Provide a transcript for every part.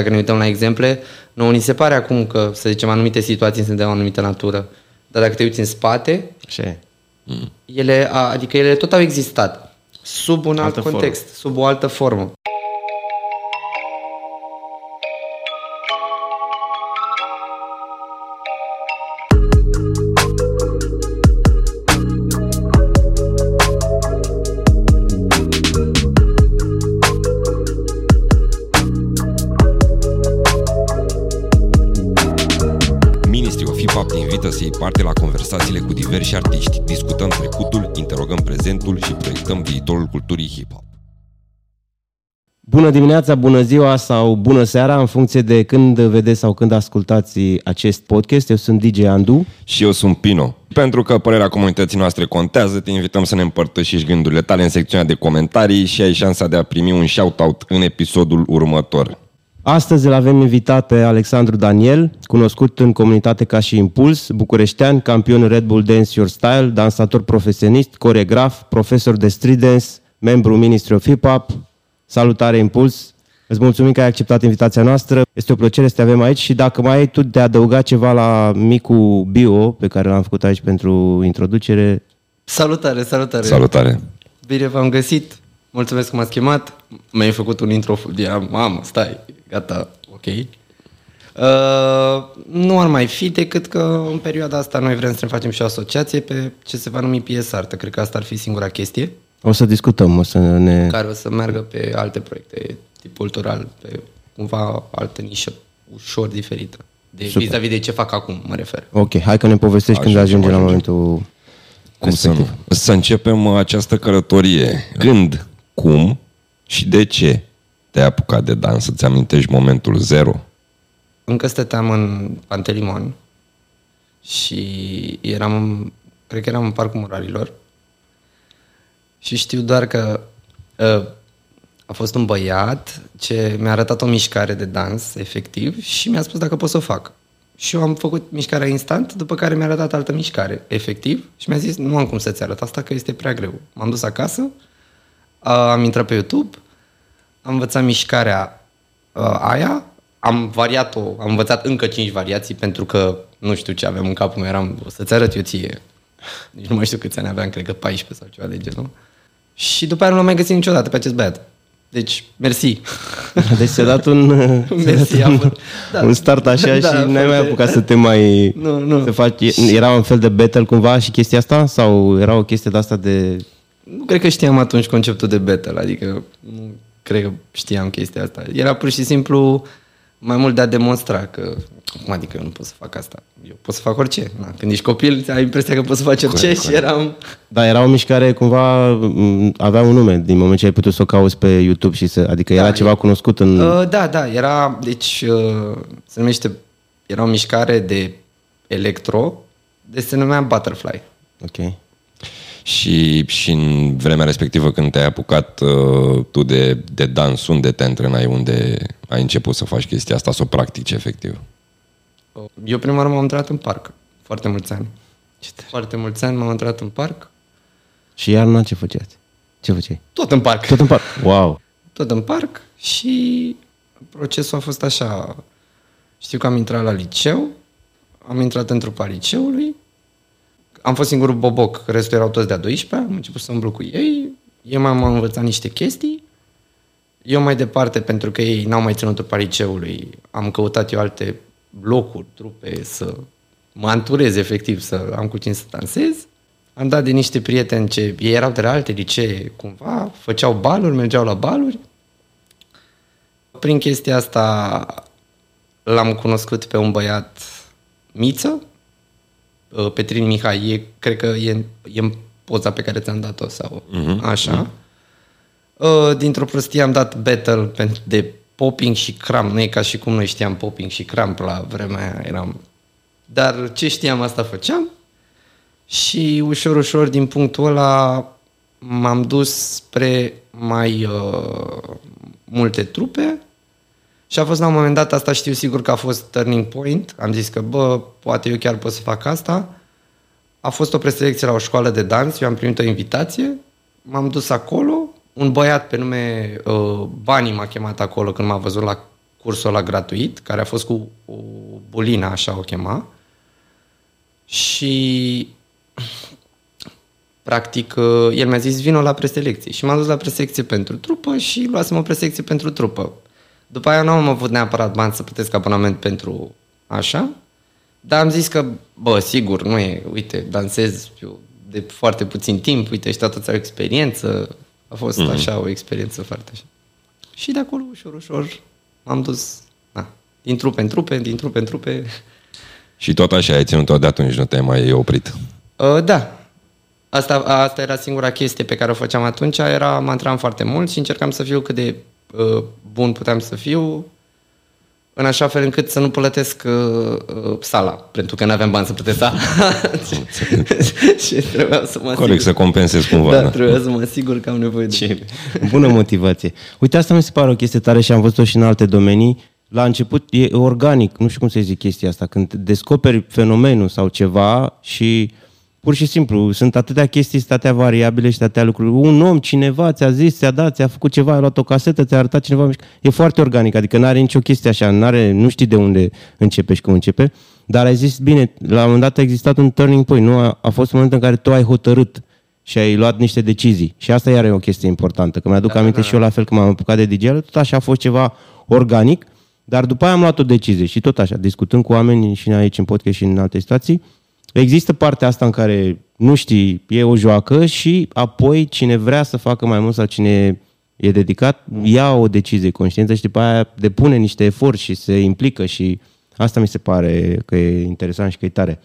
Dacă ne uităm la exemple, nouă ni se pare acum că, să zicem, anumite situații sunt de o anumită natură. Dar dacă te uiți în spate, Așa e. ele, a- adică ele tot au existat. Sub un alt Altă context, sub o altă formă. Te invită să iei parte la conversațiile cu diversi artiști. Discutăm trecutul, interogăm prezentul și proiectăm viitorul culturii hip hop. Bună dimineața, bună ziua sau bună seara, în funcție de când vedeți sau când ascultați acest podcast. Eu sunt DJ Andu. Și eu sunt Pino. Pentru că părerea comunității noastre contează, te invităm să ne împărtășești gândurile tale în secțiunea de comentarii și ai șansa de a primi un shout-out în episodul următor. Astăzi îl avem invitat pe Alexandru Daniel, cunoscut în comunitate ca și Impuls, bucureștean, campion Red Bull Dance Your Style, dansator profesionist, coregraf, profesor de street dance, membru Ministry of Hip Hop. Salutare Impuls! Îți mulțumim că ai acceptat invitația noastră. Este o plăcere să te avem aici și dacă mai ai tu de adăugat ceva la micul bio pe care l-am făcut aici pentru introducere, Salutare, salutare! Salutare! Bine v-am găsit! Mulțumesc că m-ați chemat. Mi-ai făcut un intro. Eram, mamă, stai, gata, ok. Uh, nu ar mai fi decât că în perioada asta noi vrem să ne facem și o asociație pe ce se va numi PS Artă. Cred că asta ar fi singura chestie o să discutăm, o să ne... care o să meargă pe alte proiecte tip cultural, pe cumva altă nișă ușor diferită. De, vis-a-vis de ce fac acum, mă refer. Ok, hai că ne povestești când Ajungem, ajungem la ajungem. momentul Cum să, nu? să începem uh, această călătorie. Când, cum și de ce te-ai apucat de dans? Să-ți amintești momentul zero? Încă stăteam în Pantelimon și eram, cred că eram în Parcul Murarilor și știu doar că uh, a fost un băiat ce mi-a arătat o mișcare de dans, efectiv, și mi-a spus dacă pot să o fac. Și eu am făcut mișcarea instant, după care mi-a arătat altă mișcare, efectiv, și mi-a zis, nu am cum să-ți arăt asta, că este prea greu. M-am dus acasă, a- am intrat pe YouTube, am învățat mișcarea uh, aia, am variat-o, am învățat încă 5 variații pentru că nu știu ce aveam în capul meu, eram, o să-ți arăt eu ție. Nici nu mai știu câți ani aveam, cred că 14 sau ceva de genul. Și după aia nu l-am mai găsit niciodată pe acest băiat. Deci, mersi. Deci ți-a dat un, Mersi, ți-a dat am un, fost- da. un start așa Da, și n-ai foarte- mai apucat să te mai... Nu, nu. Să faci, era un fel de battle cumva și chestia asta? Sau era o chestie de asta de... Nu cred că știam atunci conceptul de battle, adică nu cred că știam chestia asta. Era pur și simplu mai mult de a demonstra că, cum adică eu nu pot să fac asta? Eu pot să fac orice. Na, când ești copil, ai impresia că poți să faci orice Corect, și eram... Da, era o mișcare cumva, m, avea un nume din moment ce ai putut să o cauți pe YouTube și să... Adică era Da, ceva e- cunoscut în... Uh, da, da, era, deci, uh, se numește, era o mișcare de electro, deci se numea Butterfly. Ok. Și, și în vremea respectivă când te-ai apucat uh, tu de, de dans, unde te antrenai, unde ai început să faci chestia asta, să o practici efectiv? Uh, Eu prima oară m-am întrat în parc, foarte mulți ani. Foarte mulți ani m-am întrat în parc, Și iarna ce făceați? Ce făceai? tot în parc. Tot în parc. Wow. tot în parc și procesul a fost așa. Știu că am intrat la liceu, am intrat în trupa liceului, am fost singurul boboc, restul erau toți de-a 12 am început să umblu cu ei, eu m-am învățat niște chestii, eu mai departe, pentru că ei n-au mai ținut trupa liceului, am căutat eu alte locuri, trupe, să mă anturez efectiv, să am cu cine să dansez. Am dat de niște prieteni ce ei erau de la alte licee cumva, făceau baluri, mergeau la baluri. Prin chestia asta l-am cunoscut pe un băiat Miță, uh, Petrin Mihai, e, cred că e, e în poza pe care ți-am dat-o sau uh-huh, așa. Uh, Dintr-o prostie am dat battle pentru de popping și cramp. Nu e ca și cum noi știam popping și cramp la vremea aia. Eram... Dar ce știam, asta făceam. Și ușor, ușor, din punctul ăla, m-am dus spre mai uh, multe trupe și a fost la un moment dat, asta știu sigur că a fost turning point, am zis că, bă, poate eu chiar pot să fac asta. A fost o preselecție la o școală de dans, eu am primit o invitație, m-am dus acolo, un băiat pe nume uh, Bani m-a chemat acolo când m-a văzut la cursul ăla gratuit, care a fost cu o bulină, așa o chema. Și practic, uh, el mi-a zis, vino la preselecție. Și m-am dus la preselecție pentru trupă și luasem o preselecție pentru trupă. După aia nu am avut neapărat bani să plătesc abonament pentru așa, dar am zis că, bă, sigur, nu e, uite, dansez eu de foarte puțin timp, uite, și toată ți experiență. A fost mm-hmm. așa o experiență foarte așa. Și de acolo, ușor, ușor, am dus, na, din trupe în trupe, din trupe în trupe. Și tot așa ai ținut-o de atunci, nu te-ai mai oprit? Uh, da. Asta, asta era singura chestie pe care o făceam atunci, era, mă antrenam foarte mult și încercam să fiu cât de uh, bun puteam să fiu, în așa fel încât să nu plătesc uh, uh, sala, pentru că nu aveam bani să plătesc sala. și trebuia să mă Corect, să compensez cumva. Da, da, trebuia să mă asigur că am nevoie de ce. Bună motivație. Uite, asta mi se pare o chestie tare și am văzut-o și în alte domenii. La început e organic, nu știu cum să zic chestia asta, când descoperi fenomenul sau ceva și uh, Pur și simplu, sunt atâtea chestii, atâtea variabile și atâtea lucruri. Un om, cineva ți-a zis, ți-a dat, ți-a făcut ceva, a luat o casetă, ți-a arătat cineva. E foarte organic, adică nu are nicio chestie așa, n-are, nu știi de unde începe și cum începe. Dar ai zis, bine, la un moment dat a existat un turning point, nu? A, a fost un moment în care tu ai hotărât și ai luat niște decizii. Și asta iar e o chestie importantă, că mi-aduc da, aminte da, da. și eu la fel când m-am apucat de DJ, tot așa a fost ceva organic, dar după aia am luat o decizie și tot așa, discutând cu oameni și aici în podcast și în alte situații, Există partea asta în care nu știi, e o joacă și apoi cine vrea să facă mai mult sau cine e dedicat, ia o decizie conștientă și după aia depune niște efort și se implică și asta mi se pare că e interesant și că e tare.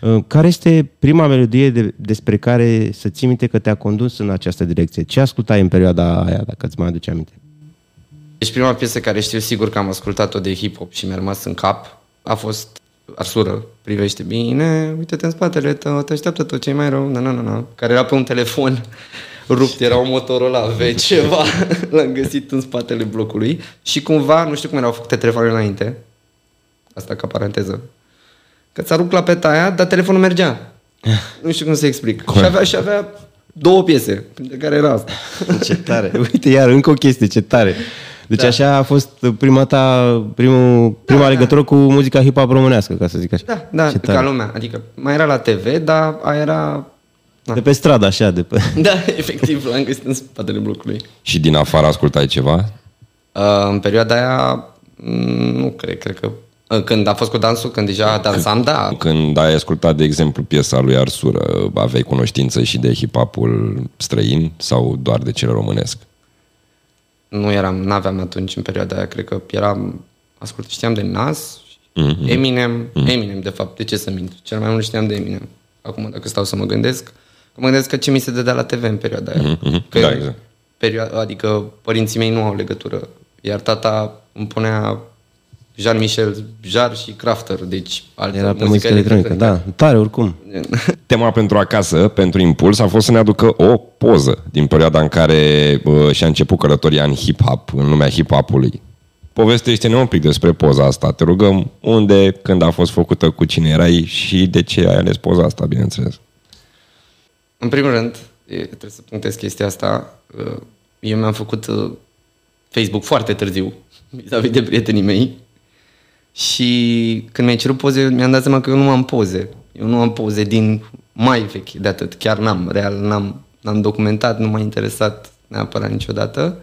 Uh, care este prima melodie de, despre care să ții minte că te-a condus în această direcție? Ce ascultai în perioada aia, dacă îți mai aduce aminte? Deci prima piesă care știu sigur că am ascultat-o de hip-hop și mi-a rămas în cap a fost Arsură, privește bine, uite-te în spatele tău, te așteaptă tot ce mai rău, na, na, na, na, care era pe un telefon rupt, era un motorul la V, ceva, l-am găsit în spatele blocului și cumva, nu știu cum erau făcute telefoanele înainte, asta ca paranteză, că ți-a rupt la peta aia, dar telefonul mergea. nu știu cum să explic. Cum? Și avea, și avea două piese, printre care era asta. Ce tare. Uite, iar încă o chestie, ce tare. Deci da. așa a fost prima ta, primul, prima da, da. legătură da. cu muzica hip-hop românească, ca să zic așa. Da, da, ca lumea. Adică mai era la TV, dar aia era... Da. De pe stradă, așa, de pe... Da, efectiv, l-am găsit în spatele blocului. Și din afară ascultai ceva? Uh, în perioada aia, mm, nu cred, cred că uh, când a fost cu dansul, când deja dansam, da. Când ai ascultat, de exemplu, piesa lui Arsură, aveai cunoștință și de hip-hopul străin sau doar de cel românesc? Nu eram, n-aveam atunci în perioada aia, cred că eram, ascult, știam de Nas, mm-hmm. Eminem, mm-hmm. Eminem de fapt, de ce să mint? Cel mai mult știam de Eminem. Acum dacă stau să mă gândesc, că mă gândesc că ce mi se dădea la TV în perioada aia. Mm-hmm. Că da, exact. perioada, adică părinții mei nu au legătură, iar tata îmi punea Jean-Michel Jar și Crafter, deci altă Era pe muzică electronică, da, tare oricum. Tema pentru acasă, pentru Impuls, a fost să ne aducă o poză din perioada în care uh, și-a început călătoria în hip-hop, în lumea hip-hopului. Povestește-ne un pic despre poza asta. Te rugăm unde, când a fost făcută, cu cine erai și de ce ai ales poza asta, bineînțeles. În primul rând, trebuie să punctez chestia asta. Eu mi-am făcut Facebook foarte târziu, vis-a-vis de prietenii mei. Și când mi-ai cerut poze, mi-am dat seama că eu nu am poze. Eu nu am poze din mai vechi de atât. Chiar n-am, real, n-am, n-am documentat, nu m-a interesat neapărat niciodată.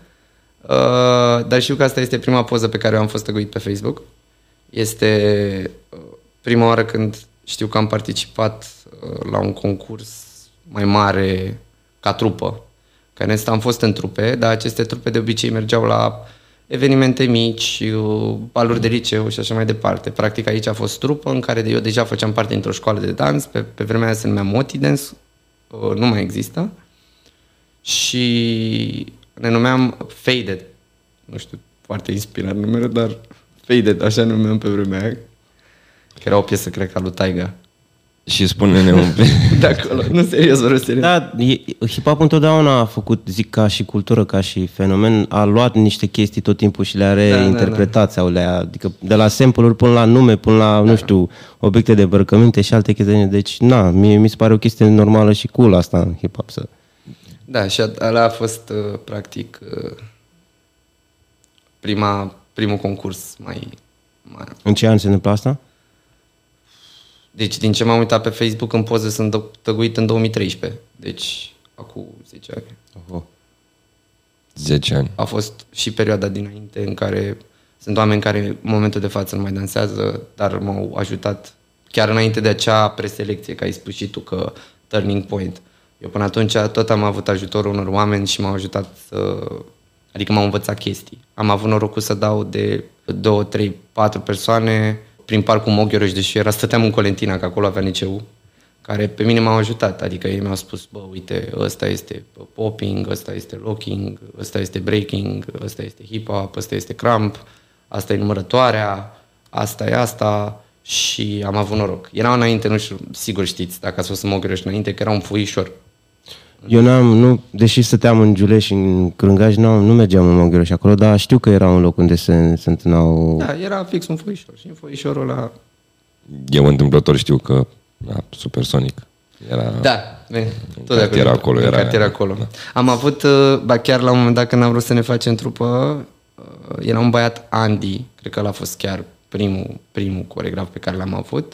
Uh, dar știu că asta este prima poză pe care eu am fost tăguit pe Facebook. Este uh, prima oară când știu că am participat uh, la un concurs mai mare ca trupă. Care am fost în trupe, dar aceste trupe de obicei mergeau la evenimente mici, baluri de liceu și așa mai departe. Practic aici a fost trupă în care eu deja făceam parte dintr-o școală de dans, pe, pe vremea aia se numea Moti Dance, nu mai există. Și ne numeam Faded. Nu știu, foarte inspirat numele, dar Faded, așa numeam pe vremea aia. Că era o piesă, cred că, a lui Taiga. Și spune-ne un pic. de acolo. Nu, serios, vreau serios. Da, hip-hop întotdeauna a făcut, zic, ca și cultură, ca și fenomen, a luat niște chestii tot timpul și le-a reinterpretat da, da, da. sau le-a, adică de la sample-uri până la nume, până la, da. nu știu, obiecte de îmbrăcăminte și alte chestii. Deci, na, mie mi se pare o chestie normală și cool asta în hip-hop să... Da, și ăla a fost, uh, practic, uh, prima primul concurs mai... mai... În ce an se întâmplă asta? Deci, din ce m-am uitat pe Facebook, în poze sunt dă- tăguit în 2013. Deci, acum 10 ani. Oh. 10 ani. A fost și perioada dinainte în care sunt oameni care în momentul de față nu mai dansează, dar m-au ajutat chiar înainte de acea preselecție, că ai spus și tu că turning point. Eu până atunci tot am avut ajutorul unor oameni și m-au ajutat să... Adică m-au învățat chestii. Am avut norocul să dau de două, trei, patru persoane prin parcul Moghioroș, deși era, stăteam în Colentina, că acolo avea liceu, care pe mine m-au ajutat. Adică ei mi-au spus, bă, uite, ăsta este popping, ăsta este locking, ăsta este breaking, ăsta este hip-hop, ăsta este cramp, asta e numărătoarea, asta e asta și am avut noroc. Era înainte, nu știu, sigur știți, dacă ați fost în Moghioroș înainte, că era un fuișor. Eu n-am, nu, deși stăteam în Giuleș și în Crângaj, nu, nu mergeam în Moghioroș acolo, dar știu că era un loc unde se, se întâlnau... Da, era fix un fuișor și în fuișorul ăla... Eu întâmplător știu că da, supersonic. Era... Da, bine, tot de cartier acolo. acolo în era- cartier acolo. Da. Am avut, uh, ba chiar la un moment dat când am vrut să ne facem trupă, uh, era un băiat Andy, cred că l-a fost chiar primul, primul coregraf pe care l-am avut,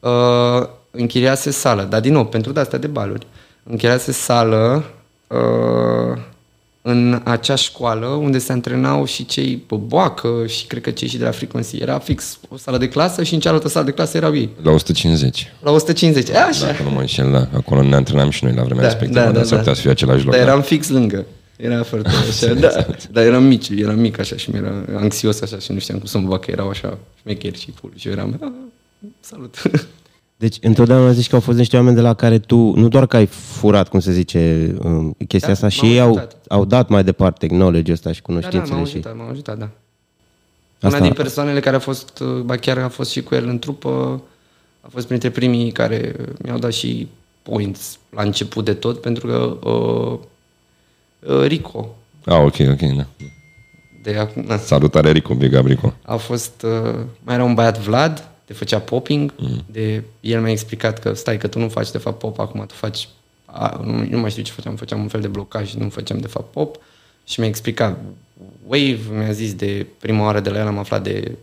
uh, închiriase sală, dar din nou, pentru de-astea de baluri, închiriase sală uh, în acea școală unde se antrenau și cei pe boacă și cred că cei și de la Frequency. Era fix o sală de clasă și în cealaltă sală de clasă erau ei. La 150. La 150. E, așa. Dacă nu mă înșel, da. Acolo ne antrenam și noi la vremea Da, respectivă, da, dar da, s-ar da. putea să fie același loc. Dar da. eram fix lângă. Era foarte așa, da. Dar eram mici, eram mic așa și mi-era anxios așa și nu știam cum să mă bag, că erau așa șmecheri și full. Și eu eram, "Ah, salut. Deci întotdeauna zici că au fost niște oameni de la care tu, nu doar că ai furat, cum se zice, um, chestia Da, asta, și m-au ei au, ajutat. au dat mai departe knowledge-ul ăsta și Da, da, cunoștințele m-au și... ajutat, m-au ajutat, da. Asta- Una din persoanele care a fost, ba chiar a fost și cu el în trupă, a fost printre primii care mi-au dat și points la început de tot, pentru că uh, uh, Rico, Ah, ok, ok, da. de acum, na, Salutare, Rico, Big Up, Rico. a fost, uh, mai era un băiat Vlad, de făcea popping, mm. de, el mi-a explicat că stai că tu nu faci de fapt pop, acum tu faci, a, nu, nu mai știu ce făceam, făceam un fel de blocaj, nu făceam de fapt pop și mi-a explicat Wave, mi-a zis de prima oară de la el am aflat de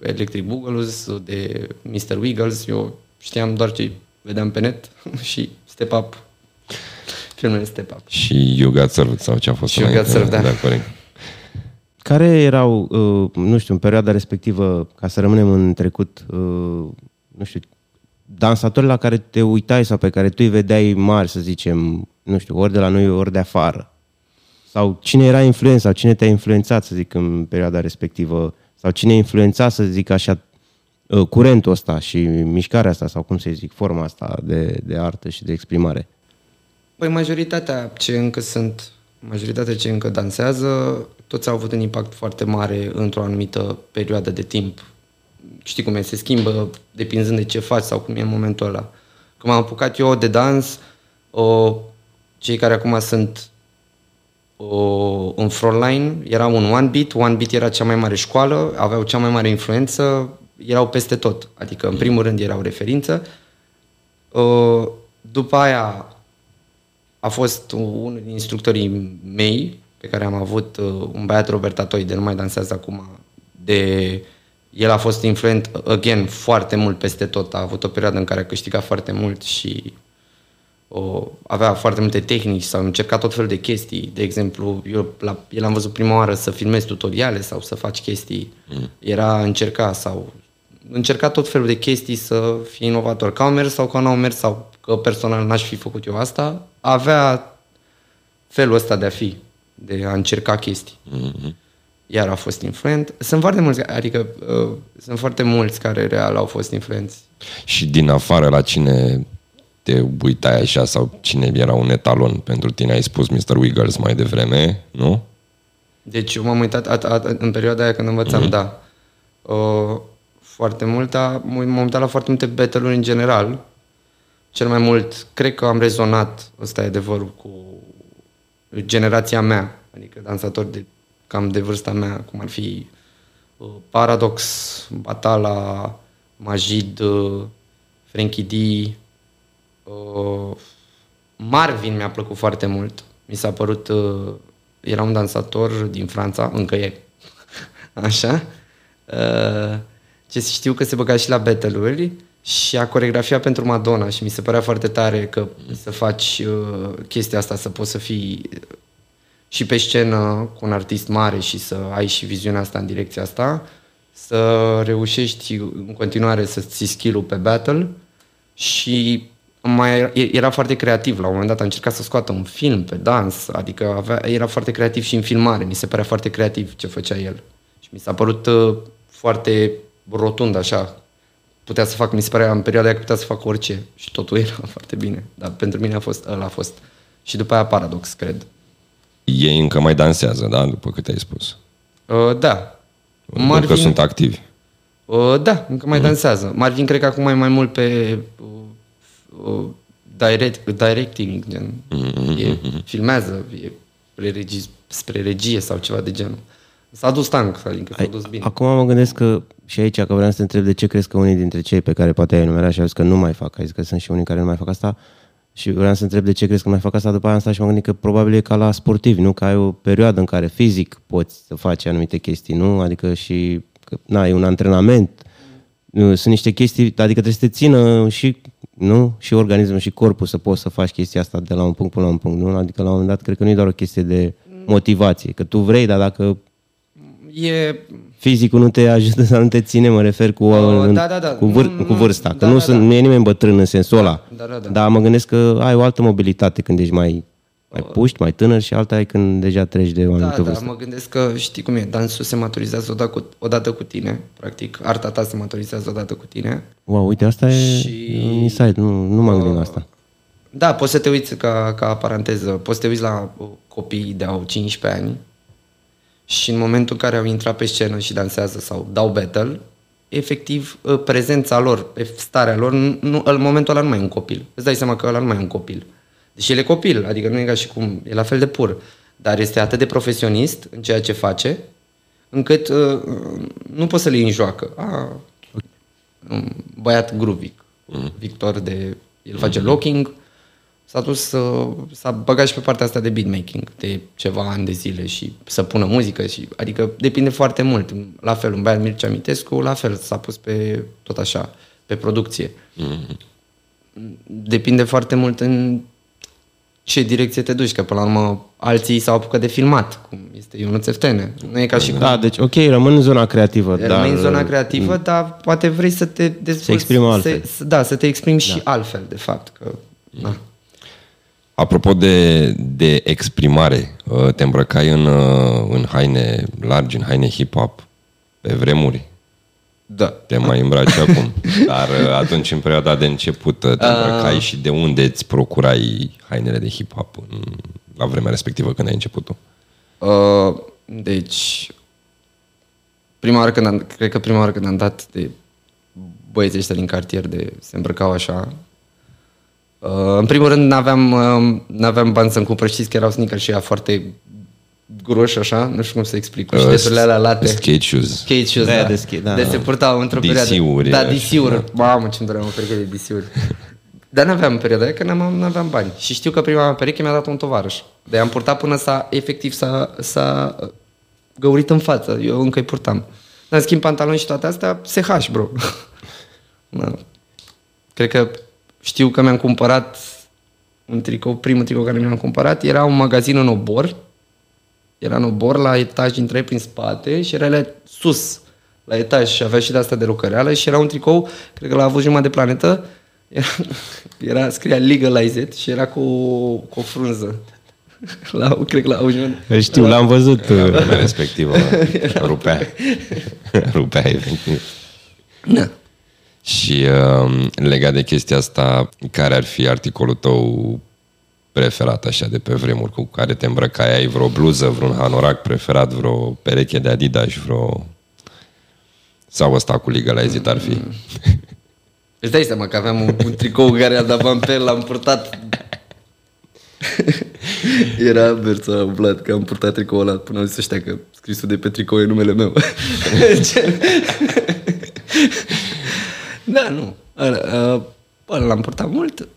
Electric Boogaloo, de Mr. Wiggles, eu știam doar ce vedeam pe net și Step Up, filmele Step Up. Și You Got Served sau ce a fost Și You înainte, Got Served, da. da. corect. Care erau, uh, nu știu, în perioada respectivă, ca să rămânem în trecut, uh, nu știu, dansatori la care te uitai sau pe care tu îi vedeai mari, să zicem, nu știu, ori de la noi, ori de afară? Sau cine era influența, sau cine te-a influențat, să zic, în perioada respectivă? Sau cine influența, să zic așa, uh, curentul ăsta și mișcarea asta, sau cum să zic, forma asta de, de artă și de exprimare? Păi majoritatea ce încă sunt, majoritatea ce încă dansează, toți au avut un impact foarte mare într-o anumită perioadă de timp. Știi cum e, se schimbă depinzând de ce faci sau cum e în momentul ăla. Când m-am apucat eu de dans, o, cei care acum sunt o, în frontline erau un One Beat, One Beat era cea mai mare școală, aveau cea mai mare influență, erau peste tot. Adică, în primul rând, erau referință. Uh, După aia a fost unul din instructorii mei, pe care am avut uh, un băiat Robert Atoi, de nu mai dansează acum, de el a fost influent, again, foarte mult peste tot. A avut o perioadă în care a câștigat foarte mult și o, avea foarte multe tehnici sau încerca tot felul de chestii. De exemplu, eu la, el am văzut prima oară să filmezi tutoriale sau să faci chestii. Mm. Era încerca sau încerca tot felul de chestii să fie inovator. Că au mers sau că nu au mers sau că personal n-aș fi făcut eu asta, avea felul ăsta de a fi, de a încerca chestii. Mm-hmm. Iar a fost influent. Sunt foarte mulți, adică uh, sunt foarte mulți care real au fost influenți. Și din afară la cine te uitai așa sau cine era un etalon pentru tine? Ai spus Mr. Wiggles mai devreme, nu? Deci eu m-am uitat at, at, în perioada aia când învățam, mm-hmm. da. Uh, foarte mult, dar m-am uitat la foarte multe battle în general. Cel mai mult, cred că am rezonat, ăsta e adevărul, cu generația mea, adică dansatori de, cam de vârsta mea, cum ar fi uh, Paradox, Batala, Majid, uh, Frankie D, uh, Marvin mi-a plăcut foarte mult. Mi s-a părut, uh, era un dansator din Franța, încă e, așa. Uh, ce știu că se băga și la battle și a coregrafia pentru Madonna și mi se părea foarte tare că să faci uh, chestia asta, să poți să fii și pe scenă cu un artist mare și să ai și viziunea asta în direcția asta, să reușești în continuare să ții skill pe battle și mai era foarte creativ. La un moment dat a încercat să scoată un film pe dans, adică avea, era foarte creativ și în filmare. Mi se părea foarte creativ ce făcea el. Și mi s-a părut uh, foarte rotund așa. Putea să fac, mi se părea în perioada aia că putea să fac orice și totul era foarte bine. Dar pentru mine a fost, ăla a fost. Și după aia Paradox, cred. Ei încă mai dansează, da? După cât ai spus. Uh, da. Marvin... Pentru că sunt activi. Uh, da, încă mai mm. dansează. Marvin cred că acum e mai mult pe uh, uh, direct, directing, gen. Mm-hmm. E, filmează, e spre regie, spre regie sau ceva de genul. S-a dus tank, adică s-a dus bine. Acum mă gândesc că și aici, că vreau să te întreb de ce crezi că unii dintre cei pe care poate ai enumerat și au zis că nu mai fac, ai zis că sunt și unii care nu mai fac asta, și vreau să întreb de ce crezi că mai fac asta, după aia am stat și m-am gândit că probabil e ca la sportivi, nu? Că ai o perioadă în care fizic poți să faci anumite chestii, nu? Adică și, că, na, e un antrenament, sunt niște chestii, adică trebuie să te țină și, nu? Și organismul și corpul să poți să faci chestia asta de la un punct până la un punct, nu? Adică la un moment dat cred că nu e doar o chestie de motivație, că tu vrei, dar dacă e... Fizicul nu te ajută să nu te ține, mă refer cu, uh, da, da, da. cu, vâr, nu, cu vârsta. Da, că nu, da, sunt, da. nu e nimeni bătrân în sensul ăla. Da, da, da. Dar mă gândesc că ai o altă mobilitate când ești mai, mai uh. puști, mai tânăr și alta e când deja treci de o anumită da, vârstă. Da, mă gândesc că știi cum e, dansul se maturizează odată cu, odată cu tine, practic. Arta ta se maturizează odată cu tine. Wow, uite, asta și... e un insight, nu, nu m-am gândit la asta. Da, poți să te uiți ca, ca paranteză, poți să te uiți la copii de au 15 ani și în momentul în care au intrat pe scenă și dansează sau dau battle, efectiv ă, prezența lor, starea lor, nu, în momentul ăla nu mai e un copil. Îți dai seama că ăla nu mai e un copil. Deși el e copil, adică nu e ca și cum, e la fel de pur. Dar este atât de profesionist în ceea ce face, încât uh, nu poți să le iei în joacă. Ah, un băiat gruvic, mm. Victor de... El face mm-hmm. locking, s-a dus să, s-a băgat și pe partea asta de beatmaking de ceva ani de zile și să pună muzică și, adică depinde foarte mult. La fel, un băiat Mircea Mitescu, la fel, s-a pus pe tot așa, pe producție. Mm-hmm. Depinde foarte mult în ce direcție te duci, că până la urmă alții s-au apucat de filmat, cum este Ionuț Eftene. Nu e ca și da, cum... Da, deci ok, rămân în zona creativă. Rămâi dar... în zona creativă, mm. dar poate vrei să te dezvolți... Să exprimi altfel. Să, da, să te exprimi da. și altfel, de fapt. Că, mm. da. Apropo de, de exprimare, uh, te îmbrăcai în, uh, în haine largi, în haine hip-hop pe vremuri. Da. Te mai îmbraci acum. Dar uh, atunci, în perioada de început, te îmbrăcai uh... și de unde îți procurai hainele de hip-hop la vremea respectivă când ai început tu? Uh, deci, prima oară când am, cred că prima oară când am dat de băieții ăștia din cartier de se îmbrăcau așa, Uh, în primul rând, n-aveam, uh, n-aveam bani să-mi cumpăr, știți că erau sneakers și ea foarte groși așa, nu știu cum să explic, cu uh, șteturile alea late. Skate shoes. Skate shoes, da. De, skate, da. de se purtau într-o perioadă. DC-uri. Da, DC-uri. Da. Mamă, ce-mi doream o pereche de DC-uri. Dar n-aveam în perioada aia, că n-aveam, n-aveam bani. Și știu că prima pereche mi-a dat un tovarăș. De am purtat până s-a, efectiv, s-a, s-a găurit în față. Eu încă îi purtam. Dar schimb pantaloni și toate astea, SH, bro. da. Cred că știu că mi-am cumpărat un tricou, primul tricou care mi-am cumpărat, era un magazin în obor, era în obor la etaj, intrai prin spate și era la sus, la etaj și avea și de asta de lucrăreală și era un tricou, cred că l-a avut jumătate de planetă, era, era scria Legalize și era cu, cu o frunză. La, cred că la Aujan. Știu, la, l-am văzut. La respectivă. Rupea. Rupea, efectiv. Da. Și uh, legat de chestia asta, care ar fi articolul tău preferat așa de pe vremuri, cu care te îmbrăcai? Ai vreo bluză, vreun hanorac preferat, vreo pereche de Adidas, vreo... Sau ăsta cu Liga la ezit ar fi? Mm. Îți dai seama că aveam un, un tricou care a dat vampir, l-am purtat Era Berța umblat că am purtat tricoul ăla până au zis ăștia că scrisul de pe tricou e numele meu. Da, nu. Ăla, ăla l-am purtat mult.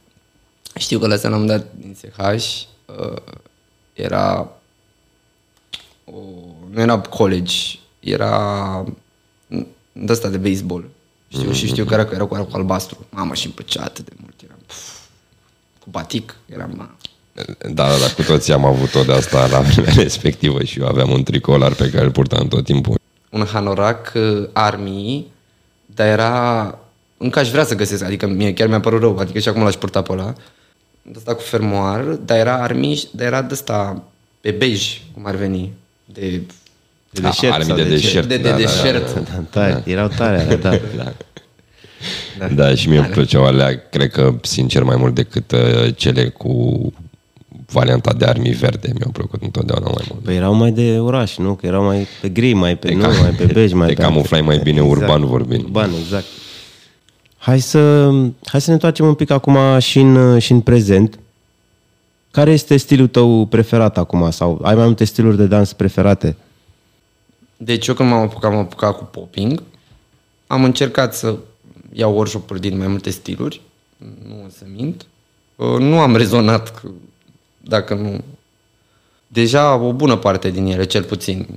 Știu că la seara am dat din SH. Uh, era... O, nu era college. era de asta de baseball. Știu, și știu că era, era cu, era cu albastru. Mamă, și îmi plăcea atât de mult. Eram, pf, cu batic, eram... ma. Da, da, da, cu toții am avut-o de asta la vremea respectivă și eu aveam un tricolar pe care îl purtam tot timpul. un hanorac uh, Army, dar era... Încă aș vrea să găsesc, adică mie chiar mi-a părut rău, adică și acum l-aș purta pe ăla. De asta cu fermoar, dar era Army, dar era de asta pe bej, cum ar veni. De, De deșert armii sau de ce? deșert. de, de da, da, deșert. Da, tare, erau tare, alea, da. Da, da și mie îmi plăceau alea, cred că, sincer, mai mult decât uh, cele cu varianta de armii verde. Mi-au plăcut întotdeauna mai mult. Păi erau mai de oraș, nu? Că erau mai pe gri, mai pe, nu, mai pe bej, mai te pe... camuflai mai bine urban vorbind. Urban, exact. Hai să, hai să ne întoarcem un pic acum și în, și în prezent. Care este stilul tău preferat acum? Sau ai mai multe stiluri de dans preferate? Deci eu când m-am apucat, m-am apucat cu popping. Am încercat să iau workshop din mai multe stiluri. Nu o să mint. Uh, Nu am rezonat că dacă nu... Deja o bună parte din ele, cel puțin.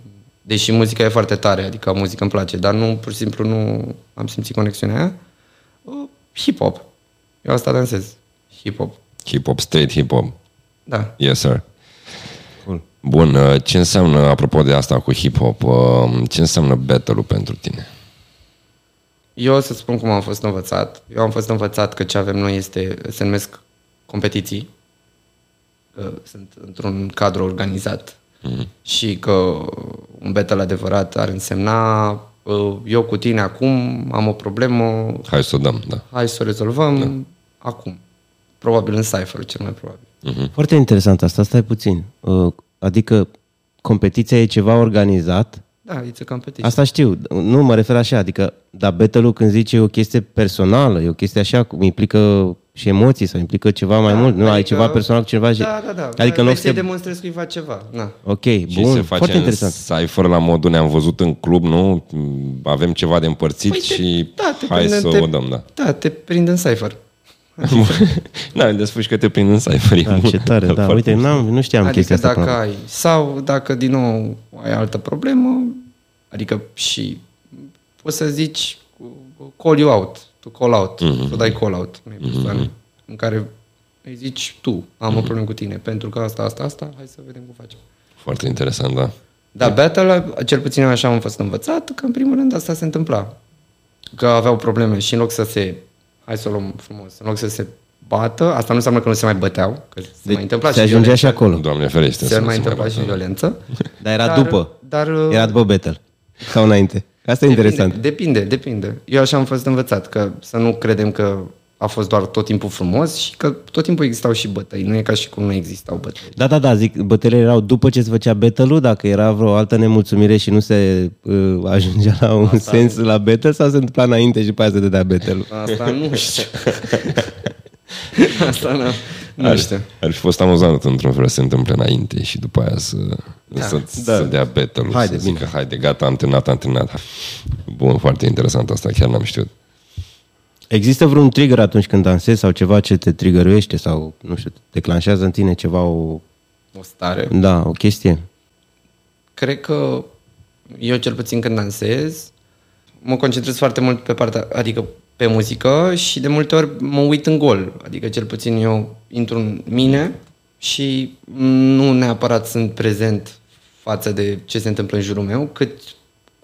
Deși muzica e foarte tare, adică muzica îmi place, dar nu, pur și simplu nu am simțit conexiunea aia. Uh, Hip-hop. Eu asta dansez. Hip-hop. Hip-hop, straight hip-hop. Da. Yes, sir. Cool. Bun, uh, ce înseamnă, apropo de asta cu hip-hop, uh, ce înseamnă battle-ul pentru tine? Eu o să spun cum am fost învățat. Eu am fost învățat că ce avem noi este, se numesc competiții, că sunt într-un cadru organizat mm-hmm. și că un battle adevărat ar însemna uh, eu cu tine acum am o problemă, Hai să o dăm, da. hai să o rezolvăm da. acum. Probabil în cipher, cel mai probabil. Foarte interesant asta, stai puțin. Uh, Adică competiția e ceva organizat, Da, it's a competition. Asta știu, nu mă refer așa, adică, dar battle când zice e o chestie personală, e o chestie așa, cum implică și emoții sau implică ceva mai mult, nu, ai ceva personal cu cineva și... Da, da, da. Adică în loc să să... te- demonstrezi cuiva ceva. Na. Ok, Și bun, se foarte face în interesant. cypher la modul ne-am văzut în club, nu? Avem ceva de împărțit Păi te- și da, te hai prinde- să te- o dăm, da. Da, te prind în cipher. da, de spui că te prind în cypher. e Da, bun. ce tare, da, Foarte uite, n-am, nu știam Adică chestia asta. dacă până- ai, sau dacă din nou ai altă problemă, adică și poți să zici call you out, to call out, mm-hmm. să dai call out unei persoane mm-hmm. în care îi zici tu, am mm-hmm. o problemă cu tine, pentru că asta, asta, asta, hai să vedem cum facem. Foarte interesant, da. Dar battle, cel puțin eu așa am fost învățat, că în primul rând asta se întâmpla. Că aveau probleme și în loc să se, hai să o luăm frumos, în loc să se bată, asta nu înseamnă că nu se mai băteau, că se Deci mai întâmpla se și ajungea și violență. acolo. Doamne ferește. Se să mai nu întâmpla bată. și violență. Dar era Dar- după. dar, uh, Era după battle. Sau înainte. Asta e interesant. Depinde, depinde. Eu așa am fost învățat, că să nu credem că a fost doar tot timpul frumos și că tot timpul existau și bătăi. Nu e ca și cum nu existau bătăi. Da, da, da, zic, bătăile erau după ce se făcea battle dacă era vreo altă nemulțumire și nu se uh, ajungea la un Asta sens la battle sau se întâmpla înainte și după aia se dădea battle Asta nu știu. Asta nu, nu Ar, știu. ar fi fost amuzant într-un fel să se întâmple înainte și după aia să, da, să, da. să dea battle Haide, să zică, haide, gata, am terminat, am terminat. Bun, foarte interesant asta, chiar n-am știut. Există vreun trigger atunci când dansezi sau ceva ce te trigăruiește sau, nu știu, declanșează în tine ceva, o, O stare. da, o chestie? Cred că eu cel puțin când dansez, mă concentrez foarte mult pe partea, adică pe muzică și de multe ori mă uit în gol. Adică cel puțin eu intru în mine și nu neapărat sunt prezent față de ce se întâmplă în jurul meu, cât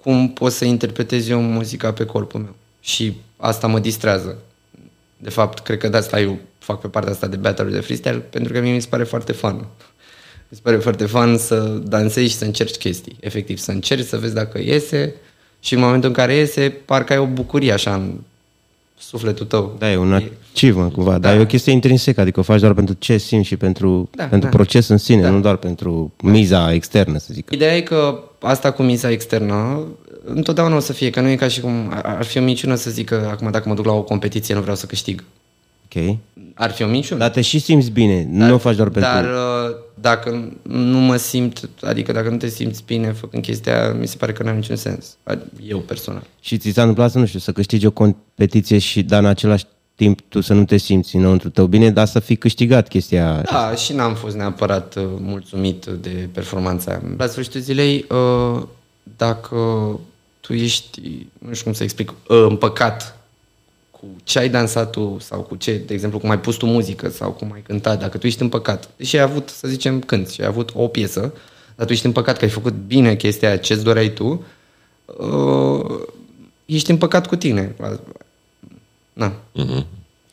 cum pot să interpretez eu muzica pe corpul meu. Și asta mă distrează. De fapt, cred că de asta eu fac pe partea asta de battle de freestyle, pentru că mie mi se pare foarte fun. Mi se pare foarte fun să dansezi și să încerci chestii. Efectiv, să încerci, să vezi dacă iese și în momentul în care iese, parcă ai o bucurie așa în sufletul tău. Da, e un achievement cumva, da. dar e o chestie intrinsecă, adică o faci doar pentru ce simți și pentru, Da, pentru da. proces în sine, da. nu doar pentru miza externă, să zic. Ideea e că asta cu miza externă întotdeauna o să fie, că nu e ca și cum ar ar fi o minciună să zic că acum dacă mă duc la o competiție nu vreau să câștig. Ok? Ar fi o minciună. Dar te și simți bine, nu o faci doar pentru... Dar uh, dacă nu mă simt, adică dacă nu te simți bine făcând chestia aia, mi se pare că nu are niciun sens. Ad- Eu personal. Și ți s-a întâmplat să, nu știu, să câștigi o competiție și, dar în același timp tu să nu te simți înăuntru tău bine, dar să fi câștigat chestia. Da, și n-am fost neapărat uh, mulțumit de performanța aia. La sfârșitul zilei, uh, dacă tu ești, nu știu cum să explic, împăcat cu ce ai dansat tu sau cu ce, de exemplu, cum ai pus tu muzică sau cum ai cântat, dacă tu ești împăcat, deși ai avut, să zicem, cânt și ai avut o piesă, dar tu ești împăcat că ai făcut bine chestia aia, ce-ți doreai tu, uh, ești împăcat cu tine. Na. Uh-huh.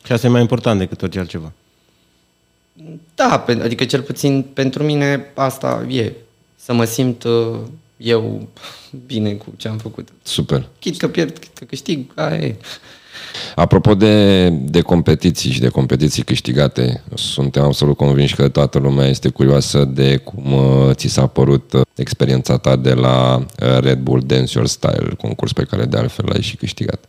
Și asta e mai important decât orice altceva. Da, adică cel puțin pentru mine asta e. Să mă simt uh, eu bine cu ce am făcut. Super. Chit că pierd, chit că câștig, aia e. Apropo de, de competiții și de competiții câștigate, suntem absolut convinși că toată lumea este curioasă de cum uh, ți s-a părut uh, experiența ta de la uh, Red Bull Dance Your Style, concurs pe care de altfel l-ai și câștigat.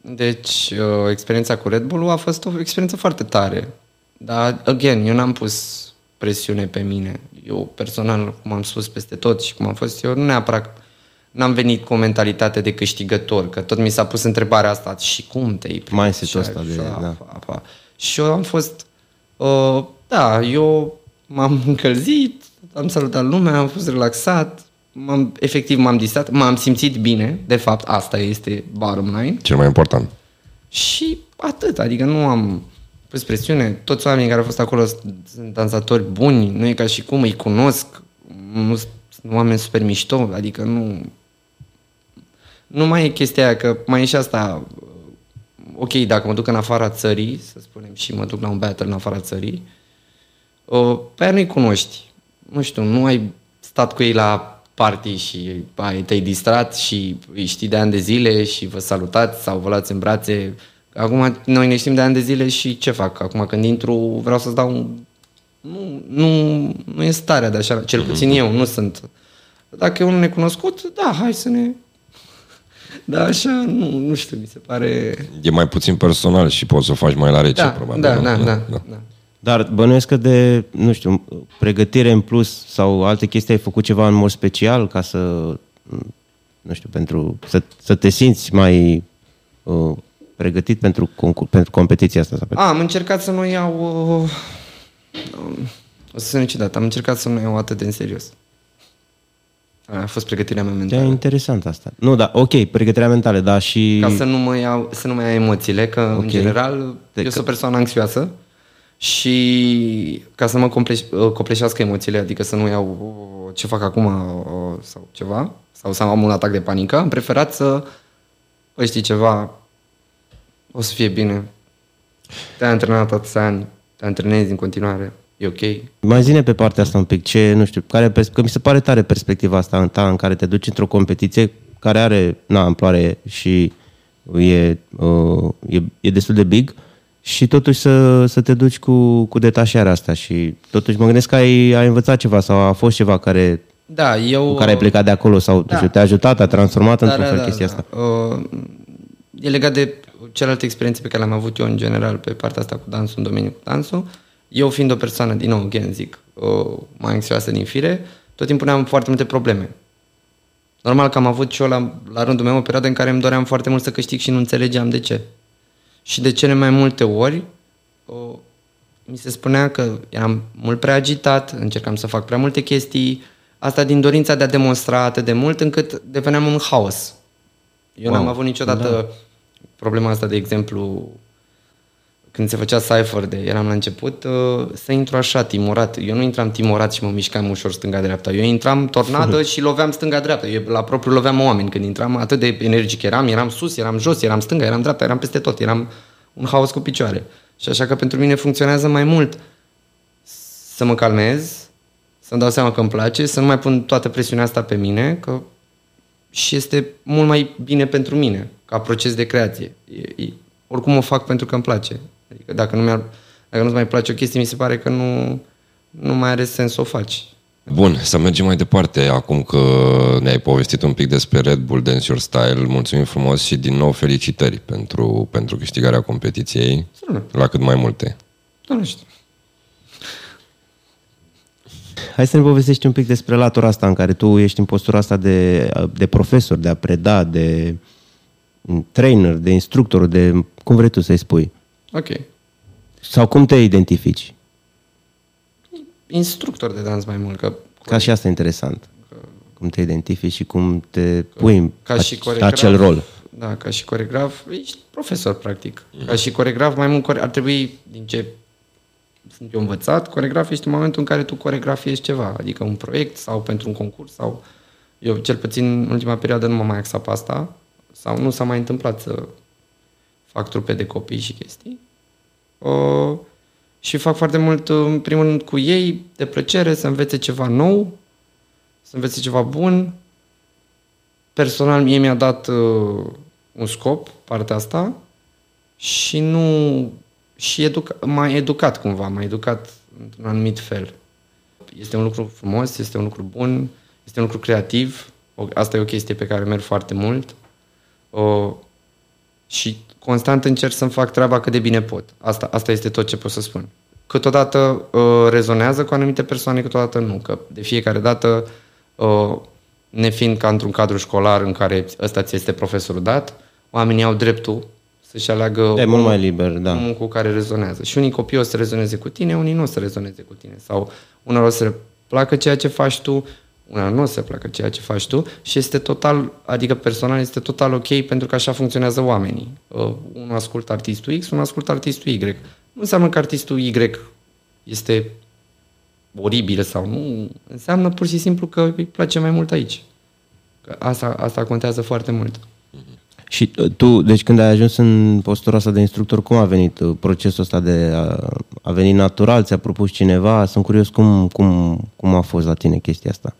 Deci, experiența cu Red Bull a fost o experiență foarte tare. Dar, again, eu n-am pus presiune pe mine. Eu, personal, cum am spus peste tot și cum am fost eu, nu neapărat n-am venit cu o mentalitate de câștigător, că tot mi s-a pus întrebarea asta, și cum te-ai Mai este ăsta de... Da. Și eu am fost, uh, da, eu m-am încălzit, am salutat lumea, am fost relaxat, m-am, efectiv m-am distrat, m-am simțit bine, de fapt asta este bottom line. Cel mai important. Și atât, adică nu am pus presiune, toți oamenii care au fost acolo sunt dansatori buni, nu e ca și cum îi cunosc, nu sunt oameni super mișto, adică nu, nu mai e chestia aia, că mai e și asta, ok, dacă mă duc în afara țării, să spunem, și mă duc la un battle în afara țării, pe aia nu-i cunoști. Nu știu, nu ai stat cu ei la party și ai, te-ai distrat și îi știi de ani de zile și vă salutați sau vă luați în brațe. Acum noi ne știm de ani de zile și ce fac? Acum când intru vreau să-ți dau un... Nu, nu, nu e starea de așa, cel puțin eu, nu sunt. Dacă e un necunoscut, da, hai să ne da, așa, nu, nu știu, mi se pare... E mai puțin personal și poți să o faci mai la rece, da, probabil. Da, da, da, da, da. da. Dar bănuiesc că de, nu știu, pregătire în plus sau alte chestii ai făcut ceva în mod special ca să, nu știu, pentru, să, să te simți mai uh, pregătit pentru, pentru competiția asta? Sau A, am încercat să nu iau... Uh, o să se niciodată, am încercat să nu iau atât de în serios. A fost pregătirea mea mentală. E interesant asta. Nu, da, ok, pregătirea mentală, da, și... Ca să nu mă iau, să nu mai iau emoțiile, că okay. în general de eu că... sunt o persoană anxioasă și ca să mă copleșească emoțiile, adică să nu iau ce fac acum sau ceva, sau să am un atac de panică, am preferat să, păi știi ceva, o să fie bine. Te-ai antrenat atâția ani, te antrenezi în continuare, e ok. Mai zine pe partea asta un pic, ce, nu știu, care, că mi se pare tare perspectiva asta în ta în care te duci într-o competiție care are, na, amploare și e, uh, e, e destul de big și totuși să, să te duci cu, cu detașarea asta și totuși mă gândesc că ai, ai învățat ceva sau a fost ceva care da, eu... cu care ai plecat de acolo sau da. te-a ajutat, a transformat da, într-un da, fel da, chestia da. asta. Uh, e legat de celelalte experiențe pe care le-am avut eu în general pe partea asta cu dansul, în domeniul cu dansul. Eu fiind o persoană, din nou, again, zic, uh, mai anxioasă din fire, tot timpul ne-am foarte multe probleme. Normal că am avut și eu la, la rândul meu o perioadă în care îmi doream foarte mult să câștig și nu înțelegeam de ce. Și de cele mai multe ori uh, mi se spunea că eram mult prea agitat, încercam să fac prea multe chestii, asta din dorința de a demonstra atât de mult încât deveneam un haos. Eu wow. n-am avut niciodată da. problema asta, de exemplu, când se făcea Cypher de eram la început, uh, să intru așa, timorat. Eu nu intram timorat și mă mișcam ușor stânga-dreapta. Eu intram tornadă și loveam stânga-dreapta. Eu la propriu loveam oameni când intram. Atât de energic eram, eram sus, eram jos, eram stânga, eram dreapta, eram peste tot. Eram un haos cu picioare. Și așa că pentru mine funcționează mai mult să mă calmez, să-mi dau seama că îmi place, să nu mai pun toată presiunea asta pe mine, că și este mult mai bine pentru mine, ca proces de creație. E, e, oricum o fac pentru că îmi place. Adică dacă, nu mi-ar, dacă nu-ți mai place o chestie, mi se pare că nu, nu mai are sens să o faci. Bun, să mergem mai departe. Acum că ne-ai povestit un pic despre Red Bull Dance Your Style, mulțumim frumos și din nou felicitări pentru, pentru câștigarea competiției Sără. la cât mai multe. Da, nu știu. Hai să ne povestești un pic despre latura asta în care tu ești în postura asta de, de profesor, de a preda, de trainer, de instructor, de cum vrei tu să-i spui. Ok. Sau cum te identifici? Instructor de dans mai mult. Că, Ca și asta e interesant. Că, cum te identifici și cum te pui Ca în și ac- coregraf, acel rol. Da, ca și coregraf, ești profesor, practic. Ca și coregraf, mai mult core- ar trebui, din ce sunt eu învățat, coregraf ești în momentul în care tu coregrafiezi ceva, adică un proiect sau pentru un concurs sau... Eu, cel puțin, în ultima perioadă nu m-am mai axat pe asta sau nu s-a mai întâmplat să fac trupe de copii și chestii. Uh, și fac foarte mult, uh, în primul rând, cu ei, de plăcere, să învețe ceva nou, să învețe ceva bun. Personal, mie mi-a dat uh, un scop, partea asta, și nu... și educa, m-a educat cumva, m-a educat într-un anumit fel. Este un lucru frumos, este un lucru bun, este un lucru creativ. O- Asta e o chestie pe care merg foarte mult. O, și constant încerc să-mi fac treaba cât de bine pot. Asta, asta este tot ce pot să spun. Câteodată uh, rezonează cu anumite persoane, câteodată nu. Că de fiecare dată, uh, nefiind ca într-un cadru școlar în care ăsta ți este profesorul dat, oamenii au dreptul să-și aleagă E mult omul- mai liber, da. omul cu care rezonează. Și unii copii o să rezoneze cu tine, unii nu o să rezoneze cu tine. Sau unor o să le placă ceea ce faci tu, una nu o să placă ceea ce faci tu și este total, adică personal este total ok pentru că așa funcționează oamenii. Uh, unul ascultă artistul X, unul ascultă artistul Y. Nu înseamnă că artistul Y este oribil sau nu, înseamnă pur și simplu că îi place mai mult aici. Că asta, asta contează foarte mult. Și uh, tu, deci când ai ajuns în postura asta de instructor, cum a venit uh, procesul ăsta de a, a venit natural? Ți-a propus cineva? Sunt curios cum, cum, cum a fost la tine chestia asta.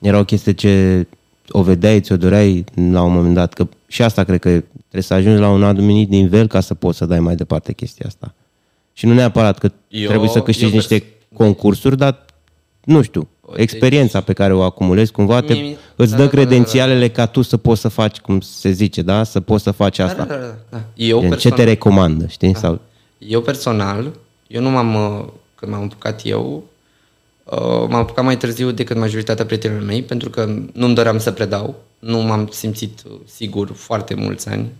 Era o chestie ce o vedeai, ți-o doreai la un moment dat, că și asta cred că trebuie să ajungi la un anumit nivel ca să poți să dai mai departe chestia asta. Și nu neapărat că Eu- trebuie să câștigi eu pers- niște concursuri, dar nu știu, Deci- experiența pe care o acumulezi cumva te, Mie- îți da, dă da, da, da, da. credențialele ca tu să poți să faci, cum se zice, da? Să poți să faci asta. Da, da, da, da. Eu Gen, ce personal, te recomandă, știi? Sau, eu personal, eu nu m-am, uh, când m-am apucat eu, uh, m-am apucat mai târziu decât majoritatea prietenilor mei, pentru că nu-mi doream să predau, nu m-am simțit uh, sigur foarte mulți ani,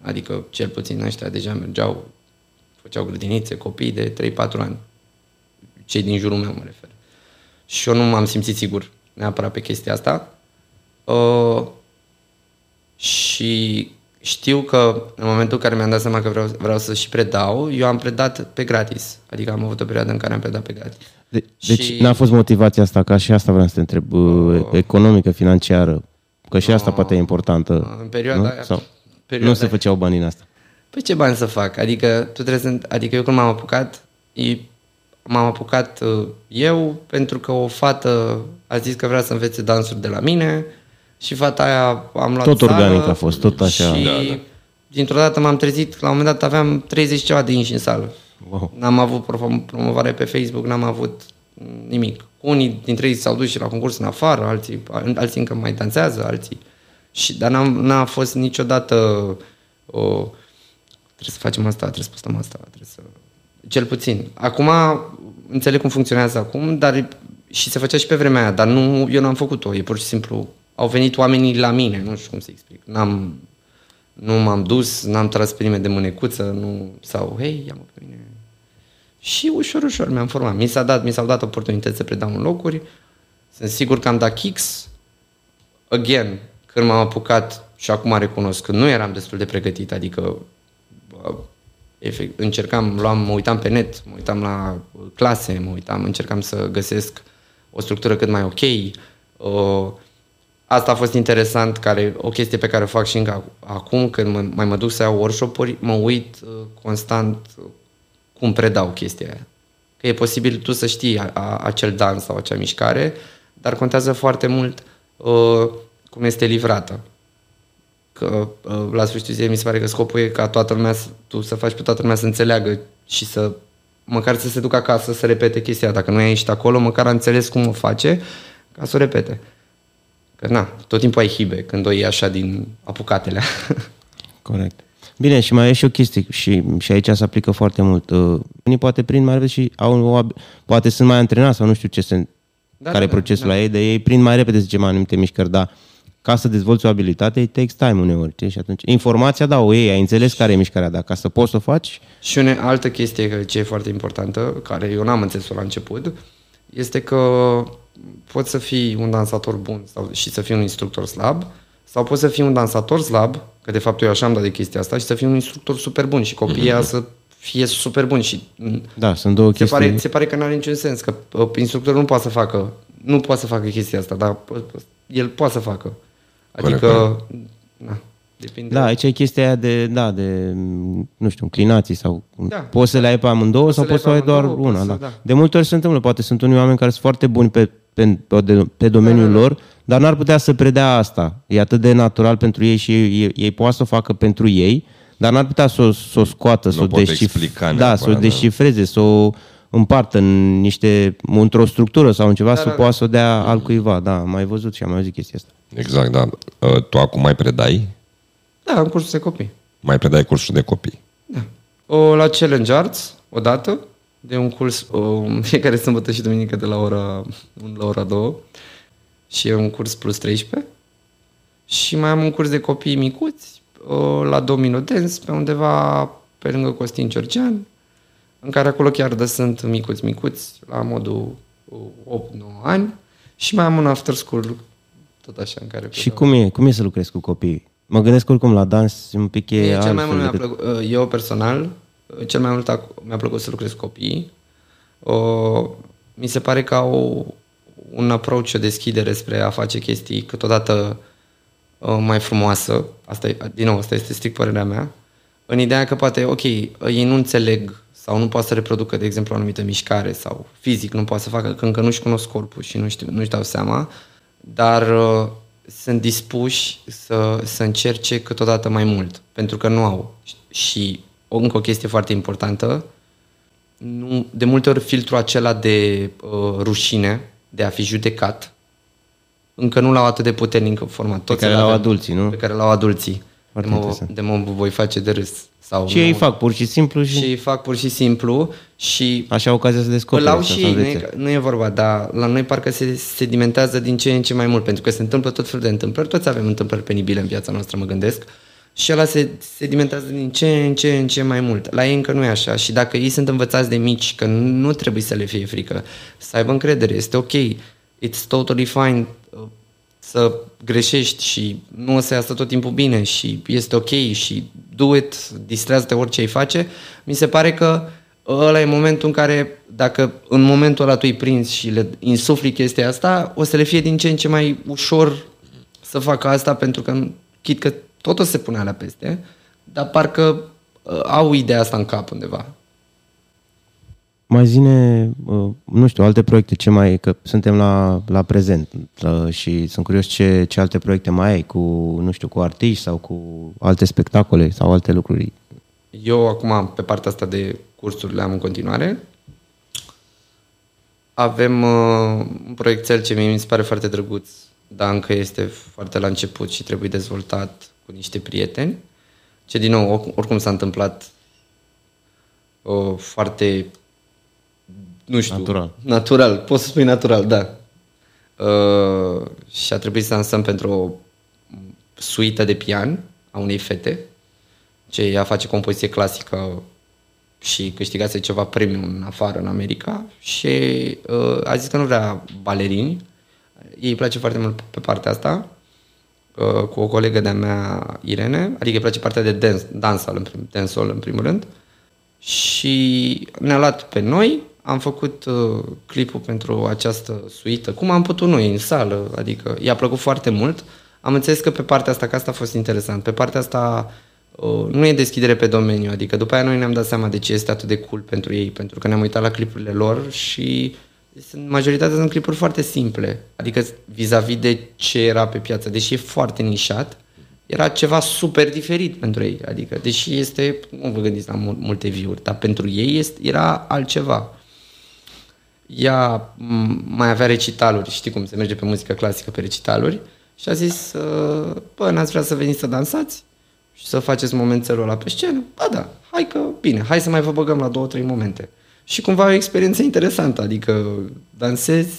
adică cel puțin ăștia deja mergeau, făceau grădinițe, copii de 3-4 ani, cei din jurul meu mă refer. Și eu nu m-am simțit sigur neapărat pe chestia asta. Uh, și știu că în momentul în care mi-am dat seama că vreau, vreau să și predau, eu am predat pe gratis. Adică am avut o perioadă în care am predat pe gratis. de, deci Și- n-a fost motivația asta, ca și asta vreau să te întreb, uh, economică, financiară, că și asta poate e importantă. În perioada nu? aia- Sau perioada nu se aia- făceau bani în asta. Păi ce bani să fac? Adică tu trebuie să... Adică eu când m-am apucat, e- m-am apucat uh, eu pentru că o fată a zis că vrea să învețe dansuri de la mine și fata aia am luat Tot sală organic a fost, tot așa. Și Da, da. dintr-o dată m-am trezit, la un moment dat aveam 30 ceva de inși în sală. Wow. N-am avut prom- promovare pe Facebook, n-am avut nimic. Unii dintre ei s-au dus și la concurs în afară, alții, alții încă mai dansează, alții. Și, dar n-am, n-a fost niciodată o, trebuie să facem asta, trebuie să postăm asta, trebuie să... Cel puțin. Acum înțeleg cum funcționează acum, dar și se făcea și pe vremea aia, dar nu, eu n-am făcut-o. E pur și simplu, au venit oamenii la mine, nu știu cum să explic. N-am, nu m-am dus, n-am tras pe nimeni de mânecuță, nu, sau, hei, ia-mă pe mine. Și ușor, ușor mi-am format. Mi, s-a dat, mi s-au dat oportunități să predau în locuri. Sunt sigur că am dat kicks. Again, când m-am apucat și acum recunosc că nu eram destul de pregătit, adică bă, efect, încercam, luam, mă uitam pe net, mă uitam la uh, clase, mă uitam, încercam să găsesc o structură cât mai ok. Uh, asta a fost interesant, care, o chestie pe care o fac și încă acum, când mă, mai mă duc să iau workshop-uri, mă uit uh, constant uh, cum predau chestia aia. Că e posibil tu să știi a, a, acel dans sau acea mișcare, dar contează foarte mult uh, cum este livrată. Că uh, la sfârșitul zilei mi se pare că scopul e ca toată lumea, să- tu să faci pe toată lumea să înțeleagă și să măcar să se ducă acasă să repete chestia aia. Dacă nu ești acolo, măcar a înțeles cum o face ca să o repete. Că na, tot timpul ai hibe când o iei așa din apucatele. Corect. Bine, și mai e și o chestie și, și aici se aplică foarte mult. Uh, Unii poate prind mai repede și au o, ab- poate sunt mai antrenați sau nu știu ce se, Da, da, care da, e da, procesul da. la ei, de ei prind mai repede, zicem, anumite mișcări, dar ca să dezvolți o abilitate, it takes time uneori. știi? Și atunci, informația, da, o iei, ai înțeles care e mișcarea, dar ca să poți să o faci, Și o altă chestie că ce e foarte importantă, care eu n-am înțeles-o la început, este că poți să fii un dansator bun sau, și să fii un instructor slab, sau poți să fii un dansator slab, că de fapt eu așa am dat de chestia asta, și să fii un instructor super bun și copiii mm-hmm. să fie super buni și Da, sunt două se chestii. pare, se pare că nu are niciun sens, că uh, instructorul nu poate să facă, nu poate să facă chestia asta, dar uh, el poate să facă. Adică, Corect, na, depinde. Da, aici e chestia aia de, da, de, nu știu, înclinații sau Da. poți să le ai pe amândouă Poți sau să le poți să ai ai pe doar amândouă, una. poți Da. să- da. De multe ori se întâmplă, poate sunt unii oameni care sunt foarte buni pe, pe, pe, pe domeniul Da, da, da. lor, dar n-ar putea să predea asta. E atât de natural pentru ei și ei, ei poate să o facă pentru ei, dar n-ar putea să o, să o scoată, să o pot explica Da, neapărat, să o da. descifreze, să o împartă în niște, într-o structură sau în ceva, să da, poată să o dea altcuiva. Da, am mai văzut și am mai auzit chestia asta. Exact, da. Uh, Tu acum mai predai? Da, în cursul de copii. Mai predai cursul de copii. Da. O, la Challenge Arts, odată, de un curs, o, în fiecare sâmbătă și duminică de la ora 1 la ora 2 și e un curs plus 13 și mai am un curs de copii micuți o, la Domino Dance pe undeva pe lângă Costin Georgian în care acolo chiar de sunt micuți, micuți, la modul 8-9 ani. Și mai am un after school tot așa în care Și cum e, cum e să lucrezi cu copiii? Mă gândesc oricum la dans, un pic e, Mie cel mai altfel mult mi-a decât- plăcut, uh, eu personal, uh, cel mai mult ac- mi-a plăcut să lucrez cu copiii. O, mi se pare că au un approach, o deschidere spre a face chestii câteodată uh, mai frumoasă. Asta e, din nou, asta este strict părerea mea. În ideea că poate, ok, uh, ei nu înțeleg sau nu poate să reproducă, de exemplu, o anumită mișcare sau fizic nu poate să facă, că încă nu-și cunosc corpul și nu știu, nu-și dau seama, dar uh, sunt dispuși să, să încerce câteodată mai mult, pentru că nu au. Și o, încă o chestie foarte importantă, nu, de multe ori filtrul acela de uh, rușine, de a fi judecat, încă nu l-au atât de puternic în format. Toți care îl l-au avem. adulții, nu? Pe care l-au adulții. De Foarte mă, interesant. de mă voi face de râs. Sau Și ei nu- fac pur și simplu și, și îi fac pur și simplu și așa au ocazia să descopere. îl au să și ei, nu învețe. e, nu e vorba, dar la noi parcă se sedimentează din ce în ce mai mult, pentru că se întâmplă tot felul de întâmplări, toți avem întâmplări penibile în viața noastră, mă gândesc, și ăla se sedimentează din ce în ce în ce mai mult. La ei încă nu e așa. Și dacă ei sunt învățați de mici că nu trebuie să le fie frică, să aibă încredere, este ok, it's totally fine uh, să greșești și nu o să iasă tot timpul bine și este ok și do it, distrează-te orice ai face, mi se pare că ăla e momentul în care dacă în momentul ăla tu îi prinzi și le insufli chestia asta, o să le fie din ce în ce mai ușor să facă asta pentru că chit că tot o să se pune alea peste, dar parcă uh, au ideea asta în cap undeva. Mai zine, uh, nu știu, alte proiecte, ce mai, că suntem la, la prezent uh, și sunt curios ce, ce alte proiecte mai ai cu, nu știu, cu artiști sau cu alte spectacole sau alte lucruri. Eu acum, pe partea asta de cursuri, le am în continuare. Avem uh, un proiectel ce mie mi se pare foarte drăguț, dar încă este foarte la început și trebuie dezvoltat cu niște prieteni. Ce, din nou, oricum, oricum s-a întâmplat uh, foarte, nu știu... Natural. Natural, poți să spui natural, da. Uh, și a trebuit să dansăm pentru o suită de pian a unei fete, ce ea face compoziție clasică și câștigase ceva premiu în afară, în America și uh, a zis că nu vrea balerini. Ei îi place foarte mult pe partea asta, uh, cu o colegă de-a mea, Irene, adică îi place partea de dance, dansal, în prim, dancehall în primul rând. Și ne-a luat pe noi, am făcut uh, clipul pentru această suită, cum am putut noi, în sală, adică i-a plăcut foarte mult. Am înțeles că pe partea asta, că asta a fost interesant, pe partea asta uh, nu e deschidere pe domeniu, adică după aia noi ne-am dat seama de ce este atât de cool pentru ei, pentru că ne-am uitat la clipurile lor și sunt, majoritatea sunt clipuri foarte simple, adică vis-a-vis de ce era pe piață, deși e foarte nișat, era ceva super diferit pentru ei, adică deși este, nu vă gândiți la mul- multe view-uri, dar pentru ei este, era altceva. Ea m- mai avea recitaluri, știi cum se merge pe muzică clasică pe recitaluri și a zis, uh, bă, n-ați vrea să veniți să dansați și să faceți momentelul ăla pe scenă? Ba da, hai că, bine, hai să mai vă băgăm la două, trei momente. Și cumva e o experiență interesantă, adică dansezi,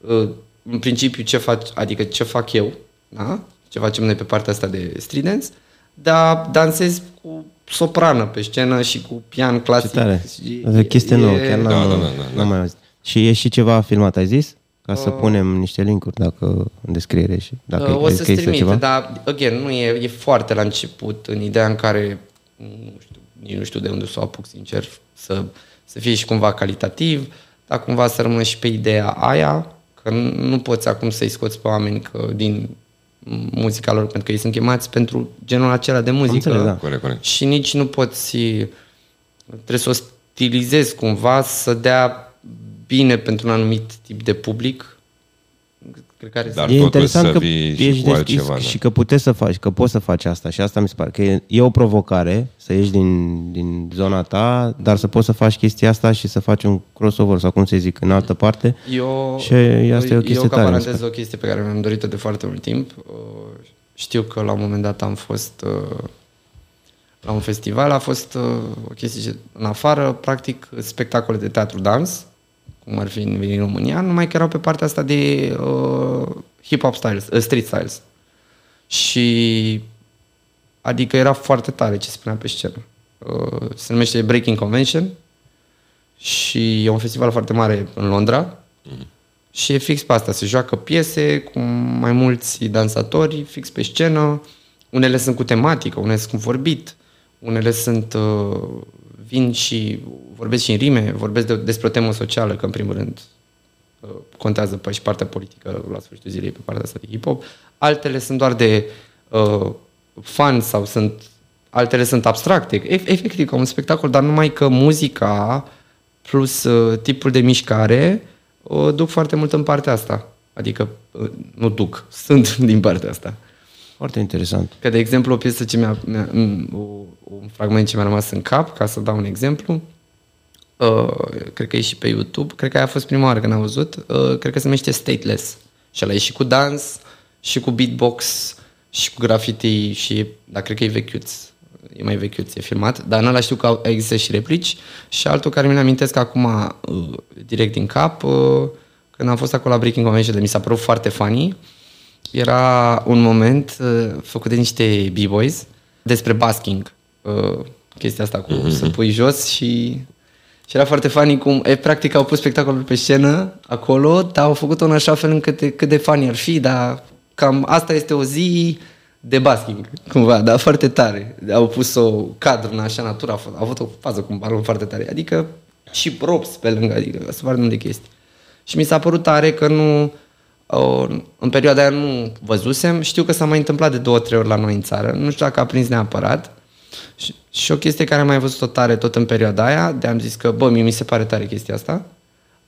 uh, în principiu ce faci, adică ce fac eu, da? ce facem noi pe partea asta de street dance, dar dansezi cu soprană pe scenă și cu pian clasic. Ce tare. Și Asta e chestie nouă, chiar n-am, Da, da, da, da, n-am mai auzit. Și e și ceva filmat, ai zis? Ca să punem niște linkuri dacă în descriere și dacă Uh, o crezi să că există trimite, ceva. dar, again, nu e, e foarte la început, în ideea în care, nu știu, nici nu știu de unde să o apuc, sincer, să, să fie și cumva calitativ, dar cumva să rămână și pe ideea aia, că nu, nu poți acum să-i scoți pe oameni că, din muzica lor, pentru că ei sunt chemați pentru genul acela de muzică. înțeles, da. Corect, corect. Și nici nu poți, trebuie să o stilizezi cumva să dea bine pentru un anumit tip de public. Cred că are Dar e totuși interesant să că vii și ești cu deschis altceva, da. și că puteți să faci, că poți să faci asta și asta mi se pare că e, e o provocare să ieși din, din zona ta, dar să poți să faci chestia asta și să faci un crossover sau cum să zic, în altă parte. Eu, Și asta e o chestie eu, ca tare, mi se paranteză, o chestie pe care mi-am dorit-o de foarte mult timp. Uh, Știu că la un moment dat am fost uh, la un festival, a fost uh, o chestie ce- în afară, practic, spectacole de teatru dans, cum ar fi în, în România, numai că erau pe partea asta de uh, hip-hop styles, uh, street styles. Și adică era foarte tare ce spunea pe scenă. Uh, se numește Breaking Convention și e un festival foarte mare în Londra și e fix pe asta. Se joacă piese cu mai mulți dansatori fix pe scenă. Unele sunt cu tematică, unele sunt cu vorbit, unele sunt uh, vin și vorbesc și în rime, vorbesc de, despre o temă socială, că în primul rând uh, contează pe și partea politică la sfârșitul zilei pe partea asta de hip-hop. Altele sunt doar de uh, fan sau sunt altele sunt abstracte, E- efectiv ca un spectacol, dar numai că muzica plus uh, tipul de mișcare o duc foarte mult în partea asta. Adică uh, nu duc, sunt din partea asta. Foarte interesant. Că, de exemplu, o piesă ce mi-a, mi-a m- o, un fragment ce mi-a rămas în cap, ca să dau un exemplu, uh, cred că e și pe YouTube, cred că aia a fost prima oară când am văzut, uh, cred că se numește Stateless. Și ăla e și cu dans, și cu beatbox, și cu graffiti, și, dar cred că e vechiuț. E mai vechiuț, e filmat, dar în ăla știu că au- există și replici și altul care mi-l amintesc acum uh, direct din cap, uh, când am fost acolo la Breaking Convention, de mi s-a părut foarte funny, era un moment uh, făcut de niște b-boys despre basking. Uh, chestia asta cu mm-hmm. să pui jos și... Și era foarte funny cum, e, practic, au pus spectacolul pe scenă acolo, dar au făcut-o în așa fel încât de, cât de funny ar fi, dar cam asta este o zi de basking, cumva, dar foarte tare. Au pus o cadru în așa natură, a, fost, a avut o fază cu un balon foarte tare, adică și props pe lângă, adică sunt foarte multe chestii. Și mi s-a părut tare că nu, o, în perioada aia nu văzusem, știu că s-a mai întâmplat de două, trei ori la noi în țară, nu știu dacă a prins neapărat. Și, și o chestie care am mai văzut-o tare tot în perioada aia, de am zis că, bă, mie mi se pare tare chestia asta,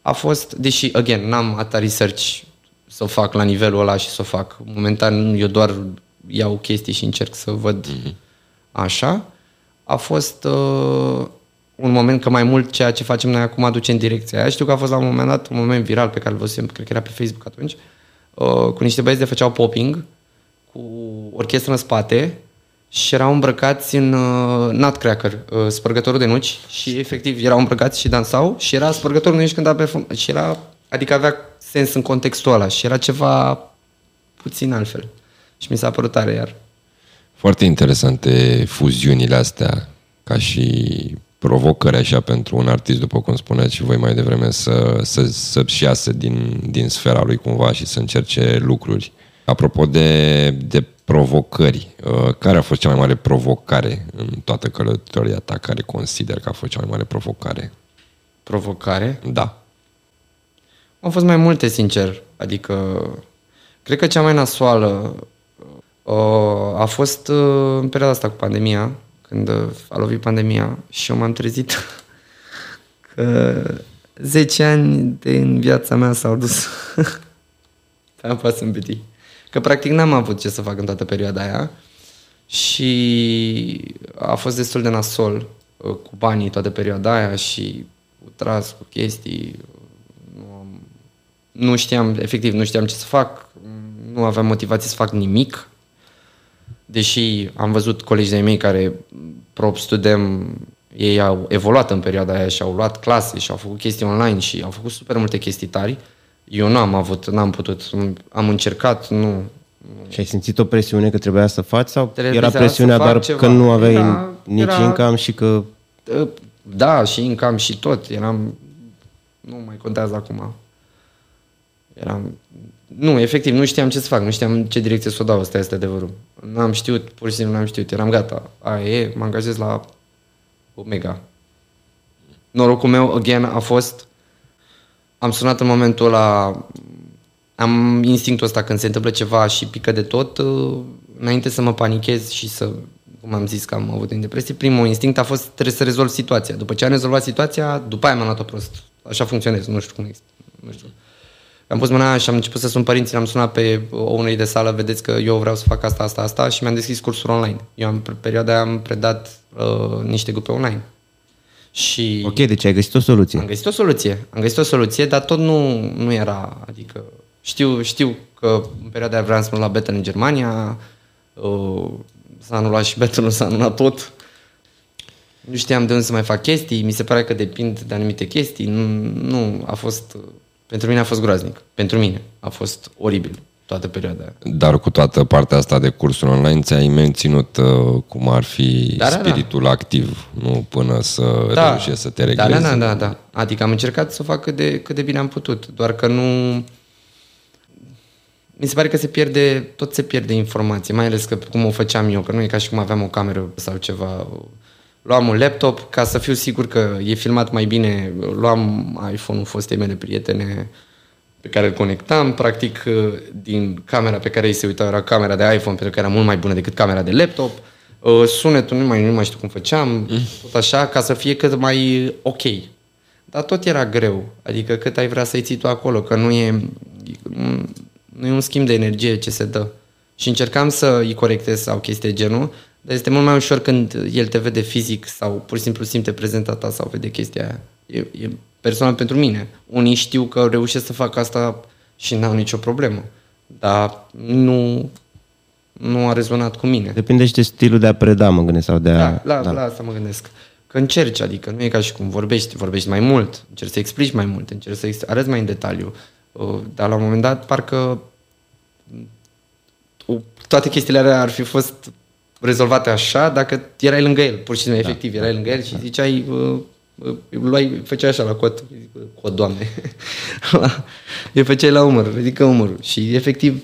a fost, deși, again, n-am atâta research să o fac la nivelul ăla și să o fac. Momentan eu doar iau chestii și încerc să văd mm-hmm. așa. A fost uh, un moment că mai mult ceea ce facem noi acum aduce în direcția aia. Știu că a fost la un moment dat un moment viral pe care îl văzusem, cred că era pe Facebook atunci, uh, cu niște băieți de făceau popping, cu orchestră în spate și erau îmbrăcați în uh, Nutcracker, uh, spărgătorul de nuci și efectiv erau îmbrăcați și dansau și era spărgătorul de nuci când a performat și era, adică avea sens în contextul ăla și era ceva puțin altfel. Și mi s-a părut tare iar. Foarte interesante fuziunile astea, ca și provocări așa pentru un artist, după cum spuneați și voi mai devreme, să, să, să-și iasă din, din sfera lui cumva și să încerce lucruri. Apropo de, de provocări, uh, care a fost cea mai mare provocare în toată călătoria ta? Care consider că a fost cea mai mare provocare? Provocare. Da. Au fost mai multe, sincer. Adică, cred că cea mai nasoală uh, a fost uh, în perioada asta cu pandemia, când uh, a lovit pandemia și eu m-am trezit că 10 ani din viața mea s-au dus pe apa sâmbetii. Că practic n-am avut ce să fac în toată perioada aia și a fost destul de nasol uh, cu banii toată perioada aia și cu tras, cu chestii. Nu, am, nu știam, efectiv, nu știam ce să fac, nu aveam motivație să fac nimic. Deși am văzut colegii de mei care, prop studem, ei au evoluat în perioada aia și au luat clase și au făcut chestii online și au făcut super multe chestii tari. Eu nu am avut, n-am putut, am încercat, nu, Și ai simțit o presiune că trebuia să faci sau Trebuia era să presiunea fac doar ceva. că nu aveai Era- nici era- income și că Da, și income și tot. Eram... Nu mai contează acum. Eram... Nu, efectiv, nu știam ce să fac, nu știam ce direcție să o dau, asta este adevărul. N-am știut, pur și simplu n-am știut, eram gata. Aia e, mă angajez la Omega. Norocul meu, again, a fost... Am sunat în momentul ăla... Am instinctul ăsta când se întâmplă ceva și pică de tot, uh, înainte să mă panichez și să cum am zis că am avut în depresie, primul instinct a fost trebuie să rezolv situația. După ce am rezolvat situația, după aia m-am luat-o prost. Așa funcționez, nu știu cum este. Nu știu. Am pus mâna și am început să sun părinții, am sunat pe o unei de sală, vedeți că eu vreau să fac asta, asta, asta și mi-am deschis cursuri online. Eu am, pe perioada aia am predat uh, niște grupe online. Și Ok, deci ai găsit o soluție. am găsit o soluție. Am găsit o soluție, dar tot nu, nu era, adică știu, știu că în perioada aia vreau să mă la Battle în Germania, uh, s-a anulat și Battle, s-a anulat tot. Nu știam de unde să mai fac chestii, mi se pare că depind de anumite chestii. Nu, nu a fost, pentru mine a fost groaznic. Pentru mine a fost oribil toată perioada aia. Dar cu toată partea asta de cursuri online ți-ai menținut uh, cum ar fi Da, da, da. spiritul activ, nu până să reușești să te da, reglezi. da, da, da, da. Adică am încercat să o fac cât de, cât de bine am putut, doar că nu... Mi se pare că se pierde, tot se pierde informație, mai ales că cum o făceam eu, că nu e ca și cum aveam o cameră sau ceva. Luam un laptop ca să fiu sigur că e filmat mai bine, luam iPhone-ul fostei mele prietene pe care îl conectam, practic din camera pe care ei se uitau era camera de iPhone, pentru că era mult mai bună decât camera de laptop. Uh, Sunetul nu mai, nu mai știu cum făceam, tot așa, ca să fie cât mai ok. Dar tot era greu, adică cât ai vrea să-i ții tu acolo, că nu e, nu e un schimb de energie ce se dă. Și încercam să îi corectez sau chestii de genul, dar este mult mai ușor când el te vede fizic sau pur și simplu simte prezenta ta sau vede chestia aia. E, e personal pentru mine. Unii știu că reușesc să fac asta și n-au nicio problemă. Dar nu, nu a rezonat cu mine. Depinde și de stilul de a preda, mă gândesc, sau de a... Da, la, da. la asta mă gândesc. Că încerci, adică nu e ca și cum vorbești, vorbești mai mult, încerci să explici mai mult, încerci să ex- arăți mai în detaliu. Uh, Dar la un moment dat, parcă uh, toate chestiile alea ar fi fost rezolvate așa dacă erai lângă el, pur și simplu, efectiv, erai lângă el și ziceai, uh, uh, luai, făceai așa la cot, cot, doamne, îi făceai la umăr, ridică umărul și efectiv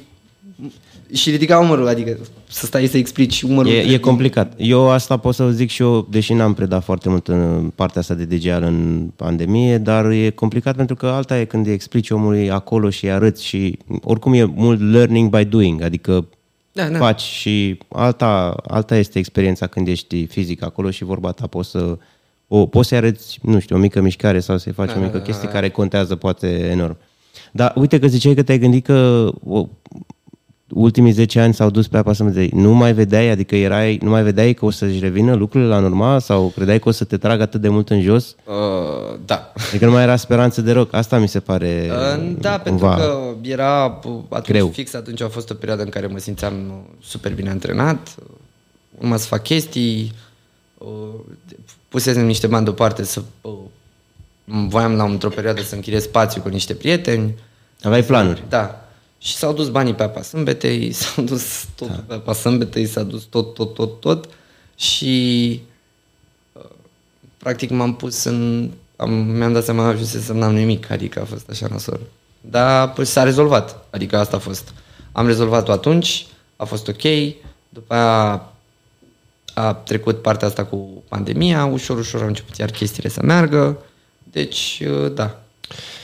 și ridica umărul, adică să stai să explici umărul. E, e complicat. Eu asta pot să vă zic și eu, deși n-am predat foarte mult în partea asta de DGR în pandemie, dar e complicat pentru că alta e când îi explici omului acolo și îi arăți și oricum e mult learning by doing, adică Da, da. faci și alta, alta este experiența când ești fizic acolo și vorba ta poți să o, poți să-i arăți, nu știu, o mică mișcare sau să-i faci o mică chestie care contează poate enorm. Dar uite că ziceai că te-ai gândit că o, ultimii 10 ani s-au dus pe apa sâmbetei. Nu mai vedeai, adică erai, nu mai vedeai că o să-și revină lucrurile la normal sau credeai că o să te tragă atât de mult în jos? Uh, da. Adică nu mai era speranță de roc. Asta mi se pare Uh, Da, cumva... pentru că era uh, atunci, Greu. fix atunci a fost o perioadă în care mă simțeam uh, super bine antrenat, uh, urma să fac chestii, uh, pusesem niște bani deoparte să uh, voiam la într-o perioadă să închiriez spațiu cu niște prieteni. Aveai planuri. Da. Și s-au dus banii pe apa sâmbetei, s-au dus tot pe apa sâmbetei, s-a dus tot, tot, tot, tot și uh, practic m-am pus în... Am, mi-am dat seama că să n-am nimic, adică a fost așa nasol. Dar păi, s-a rezolvat, adică asta a fost. Am rezolvat-o atunci, a fost ok, după aia a trecut partea asta cu pandemia, ușor, ușor au început iar chestiile să meargă, deci uh, da,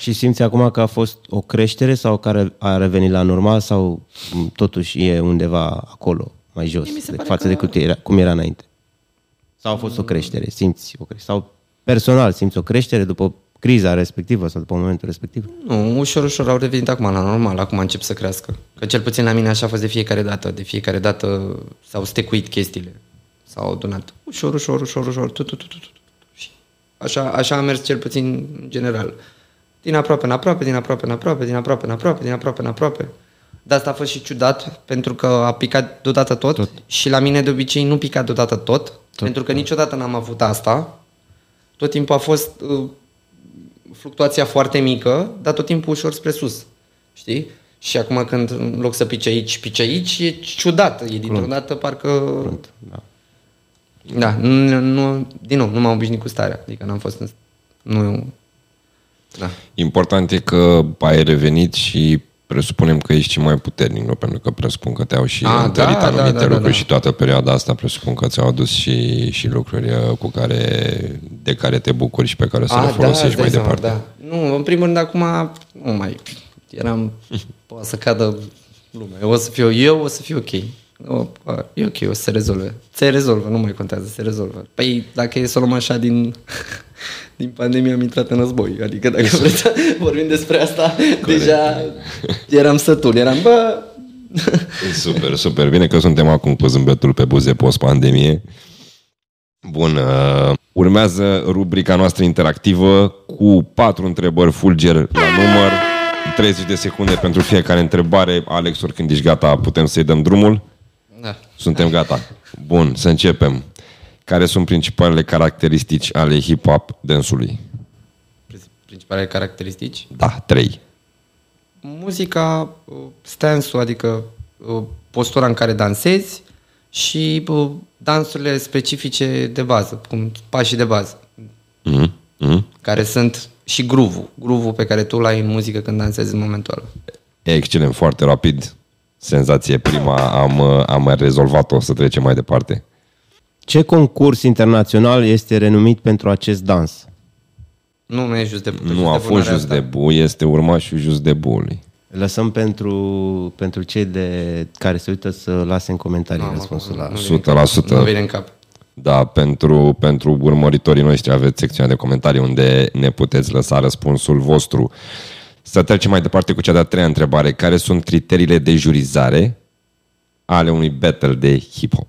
Și simți acum că a fost o creștere sau care a revenit la normal sau m, totuși e undeva acolo, mai jos, Mie mi se de, pare față că- de cum era, cum era înainte? Sau a fost o creștere? Simți o creștere? Sau personal simți o creștere după criza respectivă sau după momentul respectiv? Nu, ușor, ușor au revenit acum la normal, acum încep să crească. Că cel puțin la mine așa a fost de fiecare dată. De fiecare dată s-au stecuit chestiile. S-au adunat. Ușor, ușor, ușor, ușor, tu, tu, tu, tu, tu, tu. Și așa, așa a mers cel puțin în general. Din aproape în aproape, din aproape în aproape, din aproape în aproape, din aproape în aproape. De asta a fost și ciudat, pentru că a picat deodată tot, tot. și la mine de obicei nu pica deodată tot, tot pentru că niciodată n-am avut asta. Tot timpul a fost uh, fluctuația foarte mică, dar tot timpul ușor spre sus. Știi? Și acum când în loc să pice aici, pice aici, e ciudat. E dintr-o dată parcă... Da. Da, nu, nu, din nou, nu m-am obișnuit cu starea. Adică n-am fost în... Nu, Da. Important e că ai revenit și presupunem că ești și mai puternic, nu? pentru că presupun că te-au și A, întărit da, anumite da, da, lucruri da. și toată perioada asta presupun că ți-au adus și, și lucruri uh, cu care, de care te bucuri și pe care să A, le folosești îți dai mai seama, departe. Da. Nu, în primul rând acum nu mai eram poate să cadă lumea. Eu o să fiu eu, o să fiu ok. O, a, e ok, o să se rezolve. Se rezolvă, nu mai contează, se rezolvă. Păi dacă e să o luăm așa din, din pandemie am intrat în război. Adică dacă vreți să vorbim despre asta, deja eram sătul. Eram, bă, Super, super. Bine că suntem acum cu zâmbetul pe buze post-pandemie. Bun, uh, urmează rubrica noastră interactivă cu patru întrebări fulger la număr, 30 de secunde pentru fiecare întrebare. Alex, oricând ești gata, putem să-i dăm drumul? Da. Suntem gata. Bun, să începem. Care sunt principalele caracteristici ale hip-hop densului? Principalele caracteristici. Da, trei. muzica, uh, stance-ul, adică uh, postura în care dansezi și uh, dansurile specifice de bază, cum pașii de bază, Mhm, mhm. care sunt și groove-ul, groove-ul pe care tu l-ai în muzică când dansezi în momentul ăla. Excelent, foarte rapid. Senzație prima, am, uh, am rezolvat-o, să trecem mai departe. Ce concurs internațional este renumit pentru acest dans? Nu, nu e just de Nu a fost just de bu, este urmașul just de bului. Lăsăm pentru, pentru cei de care se uită să lase în comentarii Nu, răspunsul la... nu vine în 100%. cap. Nu vine în cap. Da, pentru, pentru urmăritorii noștri aveți secțiunea de comentarii unde ne puteți lăsa răspunsul vostru. Să trecem mai departe cu cea de-a treia întrebare. Care sunt criteriile de jurizare ale unui battle de hip-hop?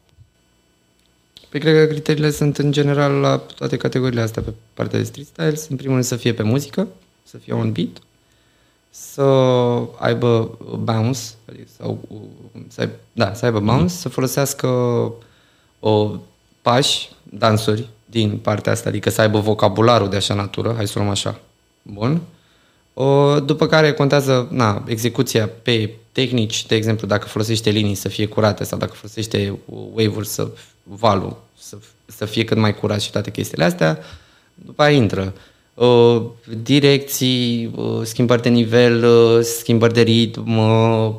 Păi cred că criteriile sunt în general la toate categoriile astea pe partea de street styles. În primul rând să fie pe muzică, să fie on beat, să aibă bounce, adică sau, să aibă, da, să aibă bounce, să folosească o, pași, dansuri din partea asta, adică să aibă vocabularul de așa natură, hai să o luăm așa, bun. O, după care contează na, execuția pe tehnici, de exemplu, dacă folosește linii să fie curate sau dacă folosește wave-uri să valul să, să fie cât mai curat și toate chestiile astea, după aia intră. Uh, direcții, uh, schimbări de nivel, uh, schimbări de ritm, uh,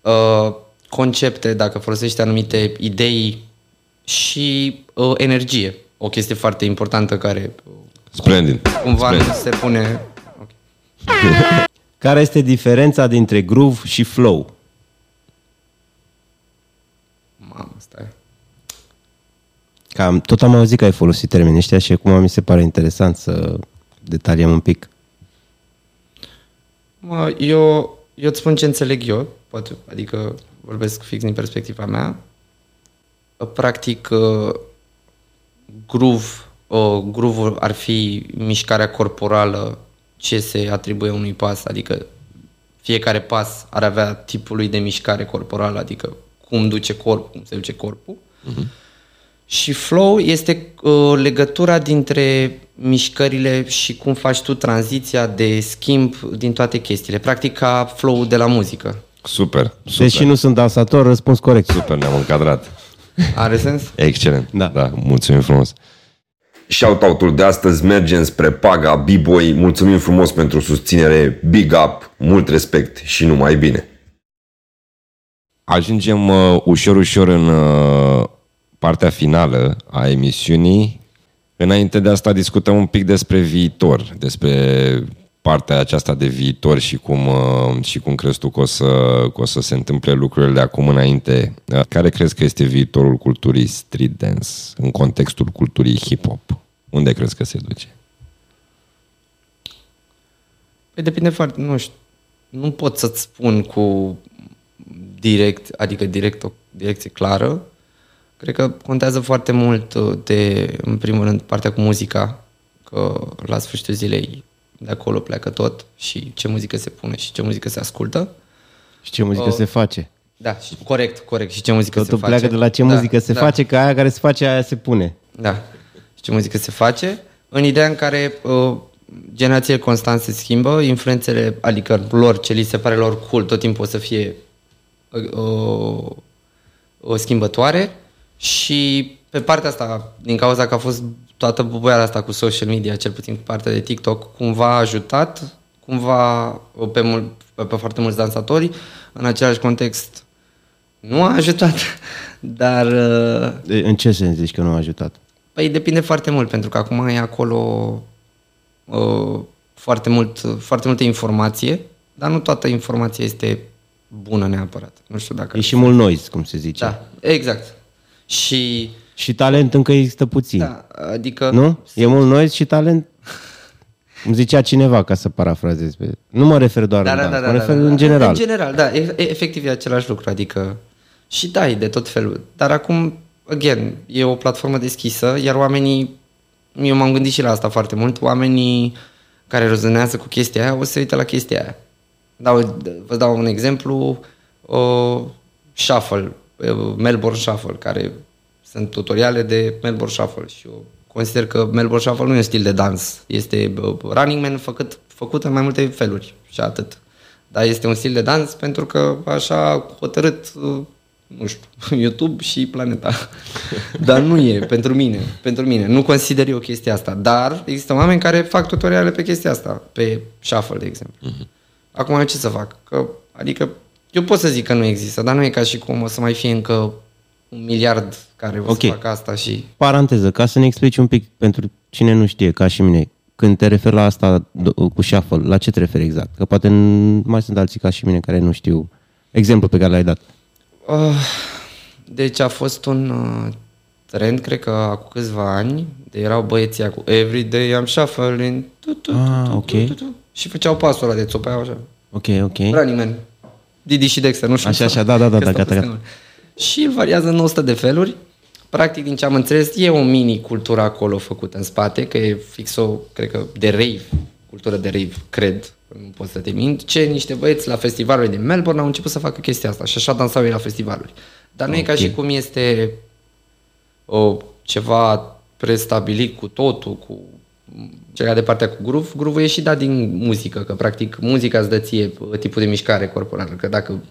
uh, concepte, dacă folosești anumite idei și uh, energie. O chestie foarte importantă care uh, Splendid. cumva Splendid. nu se pune... Ok. Care este diferența dintre groove și flow? Mamă, stai. Cam, tot am auzit că ai folosit termenii ăștia și acum mi se pare interesant să detaliem un pic. Mă, eu, eu îți spun ce înțeleg eu, poate, adică vorbesc fix din perspectiva mea. Practic, uh, groove, uh, groove ar fi mișcarea corporală ce se atribuie unui pas, adică fiecare pas ar avea tipul lui de mișcare corporală, adică cum duce corpul, cum se duce corpul. Și flow este uh, legătura dintre mișcările și cum faci tu tranziția de schimb din toate chestiile. Practic ca flow de la muzică. Super, super. Deși nu sunt dansator, răspuns corect. Super, ne-am încadrat. Are sens? Excelent. Da. da mulțumim frumos. Shoutout-ul de astăzi merge spre Paga B-Boy. Mulțumim frumos pentru susținere. Big up, mult respect și numai bine. Ajungem uh, ușor, ușor în uh, partea finală a emisiunii. Înainte de asta discutăm un pic despre viitor, despre partea aceasta de viitor și cum, uh, și cum crezi tu că o, să, că o să se întâmple lucrurile de acum înainte. Uh, Care crezi că este viitorul culturii street dance în contextul culturii hip-hop? Unde crezi că se duce? Păi depinde foarte, nu știu, nu pot să-ți spun cu direct, adică direct o direcție clară. Cred că contează foarte mult uh, de, în primul rând, partea cu muzica, că la sfârșitul zilei de acolo pleacă tot și ce muzică se pune și ce muzică se ascultă. Și ce muzică Oh. se face? Da, și, corect, corect. Și ce muzică Totul se face. pleacă de la ce da, muzică se da. face, că aia care se face, aia se pune. Da. Și ce muzică se face, în ideea în care uh, generațiile constant se schimbă, influențele, adică lor, ce li se pare lor cool, tot timpul o să fie uh, uh, o schimbătoare și pe partea asta, din cauza că a fost toată bubuiala asta cu social media, cel puțin cu partea de TikTok, cumva a ajutat, cumva pe, mul, pe, pe foarte mulți dansatori, în același context nu a ajutat, dar... uh, De- În ce sens zici că nu a ajutat? Păi depinde foarte mult, pentru că acum e acolo uh, foarte, mult, foarte multă informație, dar nu toată informația este bună neapărat. Nu știu dacă... E și mult noise, cum se zice. Da, exact. Și... Și talent încă există puțin. Da, adică... Nu? E mult noise și talent? Îmi zicea cineva ca să parafrazez. Pe... Nu mă refer doar Da, în da, dans, da, da, mă da, refer da, în general. În general, da, e, e, efectiv e același lucru, adică și da, e de tot felul. Dar acum, again, e o platformă deschisă, iar oamenii, eu m-am gândit și la asta foarte mult, oamenii care rezonează cu chestia aia o să se uită la chestia aia. Dau, vă dau un exemplu, uh, Shuffle, uh, Melbourne Shuffle, care sunt tutoriale de Melbourne Shuffle și eu consider că Melbourne Shuffle nu e un stil de dans, este uh, Running Man făcut, făcut în mai multe feluri și atât. Dar este un stil de dans pentru că așa a hotărât, uh, nu știu, YouTube și planeta. Dar nu e pentru mine, pentru mine. Nu consider eu chestia asta. Dar există oameni care fac tutoriale pe chestia asta, pe Shuffle, de exemplu. Acum eu ce să fac? Că, adică eu pot să zic că nu există, dar nu e ca și cum o să mai fie încă un miliard care o Ok. să facă asta și... Paranteză, ca să ne explici un pic pentru cine nu știe, ca și mine, când te referi la asta do- cu shuffle, la ce te referi exact? Că poate n- mai sunt alții ca și mine care nu știu exemplul pe care l-ai dat. Uh, deci a fost un uh, trend, cred că acum câțiva ani, de erau băieții cu Every day I'm shuffling, tu, tu, Ah, tu, tu, ok. tu, tu, tu, și făceau pasul ăla de țopeau așa. Ok, ok. Running Man. Didi și Dexter, nu știu. Așa, așa, da, da, da, Că da, stau gata, peste gata. Nume. Și îl variază în 100 de feluri. Practic, din ce am înțeles, e o mini-cultură acolo făcută în spate, că e fix o, cred că, de rave, cultură de rave, cred, nu pot să te mint, ce niște băieți la festivalul din Melbourne au început să facă chestia asta și așa dansau ei la festivaluri. Dar nu e ca și cum este o, ceva prestabilit cu totul, cu cea de partea cu groove, groove e și dat din muzică, că practic muzica îți dă ție tipul de mișcare corporală, că dacă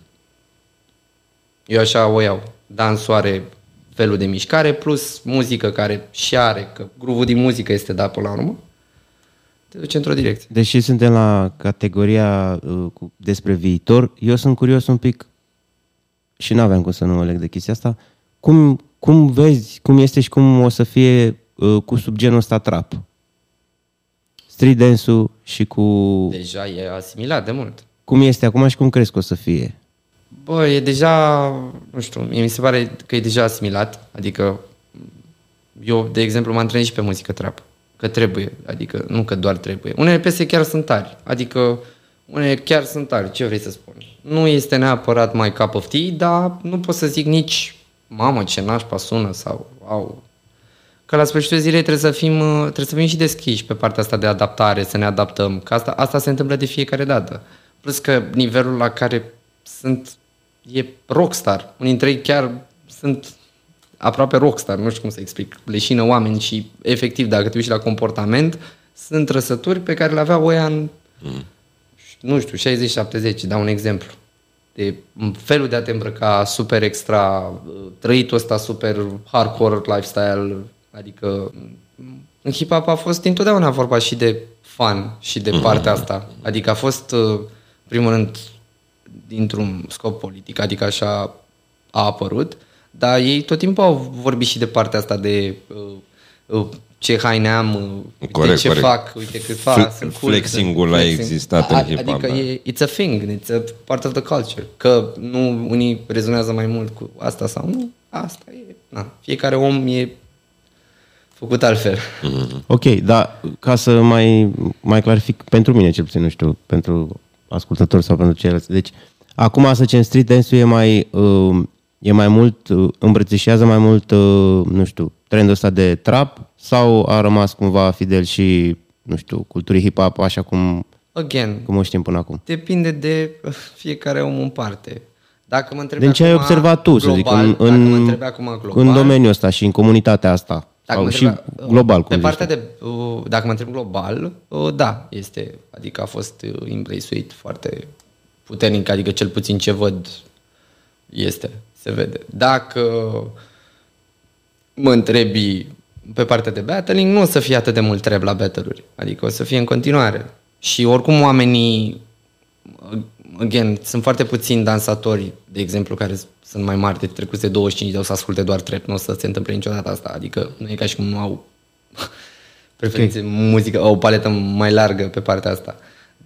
eu așa o iau, dansul are felul de mișcare plus muzică care și are, că groove din muzică este dat până la urmă, te duce într-o direcție. Deși suntem la categoria uh, cu, despre viitor, eu sunt curios un pic și nu aveam cum să nu mă leg de chestia asta. Cum, cum vezi, cum este și cum o să fie uh, cu subgenul ăsta trap? Street dance-ul și cu... Deja e asimilat de mult. Cum este acum și cum crezi că o să fie? Bă, e deja, nu știu, mie mi se pare că e deja asimilat, adică eu, de exemplu, mă antrenez și pe muzică trap, că trebuie, adică nu că doar trebuie. Unele piese chiar sunt tari, adică unele chiar sunt tari, ce vrei să spun? Nu este neapărat mai cup of tea, dar nu pot să zic nici, mamă, ce nașpa sună sau, au. Că la sfârșitul zilei trebuie să fim, uh, trebuie să fim și deschiși pe partea asta de adaptare, să ne adaptăm, că asta, asta se întâmplă de fiecare dată. Plus că nivelul la care sunt e rockstar. Unii dintre ei chiar sunt aproape rockstar, nu știu cum să explic. Leșină oameni și efectiv, dacă te uiți la comportament, sunt trăsături pe care le aveau ăia în, mm. nu știu, 60-70, dau un exemplu. De felul de a te îmbrăca super extra, trăitul ăsta super hardcore lifestyle, adică în hip-hop a fost întotdeauna vorba și de fan și de partea asta. Adică a fost, în primul rând, dintr-un scop politic, adică așa a apărut, dar ei tot timpul au vorbit și de partea asta de uh, uh, ce haine am, uh, uite Corect, ce corect. fac, uite cât fac, Fle- sunt cool, flexing-ul sunt a flexing. existat în A- hip-hop, Adică da. e, it's a thing, it's a part of the culture. Că nu unii rezonează mai mult cu asta sau nu, asta e, na, fiecare om e făcut altfel. Ok, dar ca să mai, mai clarific pentru mine cel puțin, nu știu, pentru ascultători sau pentru ceilalți. Deci, acum să zicem, street dance e mai, uh, e mai mult, uh, îmbrățișează mai mult, uh, nu știu, trendul ăsta de trap sau a rămas cumva fidel și, nu știu, culturii hip-hop așa cum, Again, cum o știm până acum? Depinde de fiecare om în parte. Dacă mă întrebi Din ce ai acum observat tu, să zic, global, în, dacă mă în, întrebi acum global, în domeniul ăsta și în comunitatea asta? Dacă Sau mă și întreba, global, cum Pe zici partea tu. de, uh, dacă mă întreb global, uh, da, este, adică a fost uh, embrace-uit foarte puternic, adică cel puțin ce văd este, se vede. Dacă mă întrebi pe partea de battling, nu o să fie atât de mult treb la battle Adică o să fie în continuare. Și oricum oamenii, again, sunt foarte puțini dansatori, de exemplu, care sunt mai mari de trecuți de 25 de o să asculte doar trap. Nu o să se întâmple niciodată asta. Adică nu e ca și cum nu au preferințe okay. muzică, o paletă mai largă pe partea asta.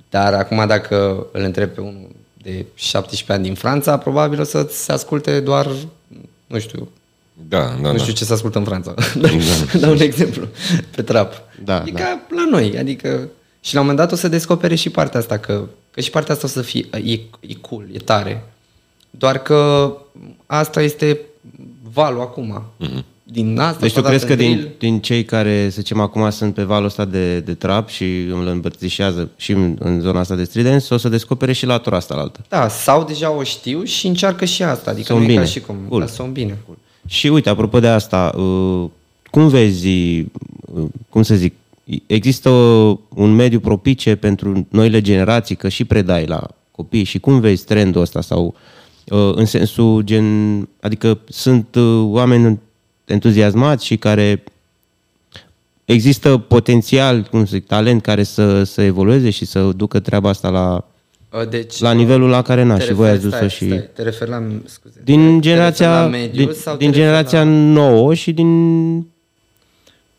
Dar acum dacă îl întreb pe unul de 17 ani din Franța, probabil o să se asculte doar, nu știu, da, da, nu da. știu ce se ascultă în Franța. Da. Dau un exemplu. Pe trap. Da, adică da. la noi. Adică și la un moment dat o să descopere și partea asta, că, că și partea asta o să fie, e, e cool, e tare. Doar că asta este valul acum. Mm-hmm. Din asta deci tu crezi că drill, din, din cei care, să zicem, acum sunt pe valul ăsta de, de trap și îl îmbărțișează și în, în zona asta de stridence, o să descopere și latura asta la altă. Da, sau deja o știu și încearcă și asta. Adică Sunt nu e bine. ca și cum. Cool. Da, sunt bine. Cool. Și uite, apropo de asta, uh, cum vezi, uh, cum să zic, există un mediu propice pentru noile generații, că și predai la copii. Și cum vezi trendul ăsta sau uh, în sensul gen, adică sunt uh, oameni entuziasmați și care există potențial, cum să zic, talent care să, să evolueze și să ducă treaba asta la, Deci, la nivelul la care n-a te și voi ați referi- dus-o stai, și... Stai, te referi la, scuze, te- Din te referi generația, la mediu din, sau din te referi generația La... nouă și din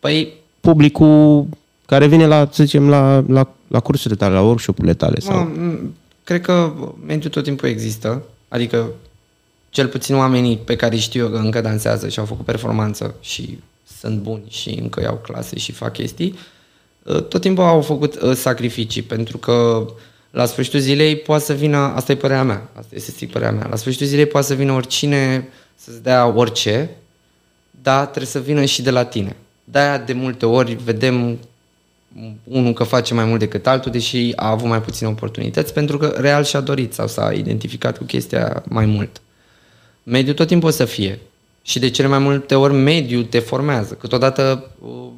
Păi, publicul care vine la, să zicem, la, la, la cursurile tale, la workshop-urile tale. Sau... mă, m- cred că mediul tot timpul există. Adică, cel puțin oamenii pe care îi știu eu că încă dansează și au făcut performanță și sunt buni și încă iau clase și fac chestii, uh, tot timpul au făcut uh, sacrificii, pentru că la sfârșitul zilei poate să vină, asta e părerea mea, asta este strict părerea mea, la sfârșitul zilei poate să vină oricine să-ți dea orice, dar trebuie să vină și de la tine. De-aia de multe ori vedem unul că face mai mult decât altul, deși a avut mai puține oportunități, pentru că real și-a dorit sau s-a identificat cu chestia mai mult. Mediul tot timpul o să fie. Și de cele mai multe ori mediul te formează. Câteodată uh,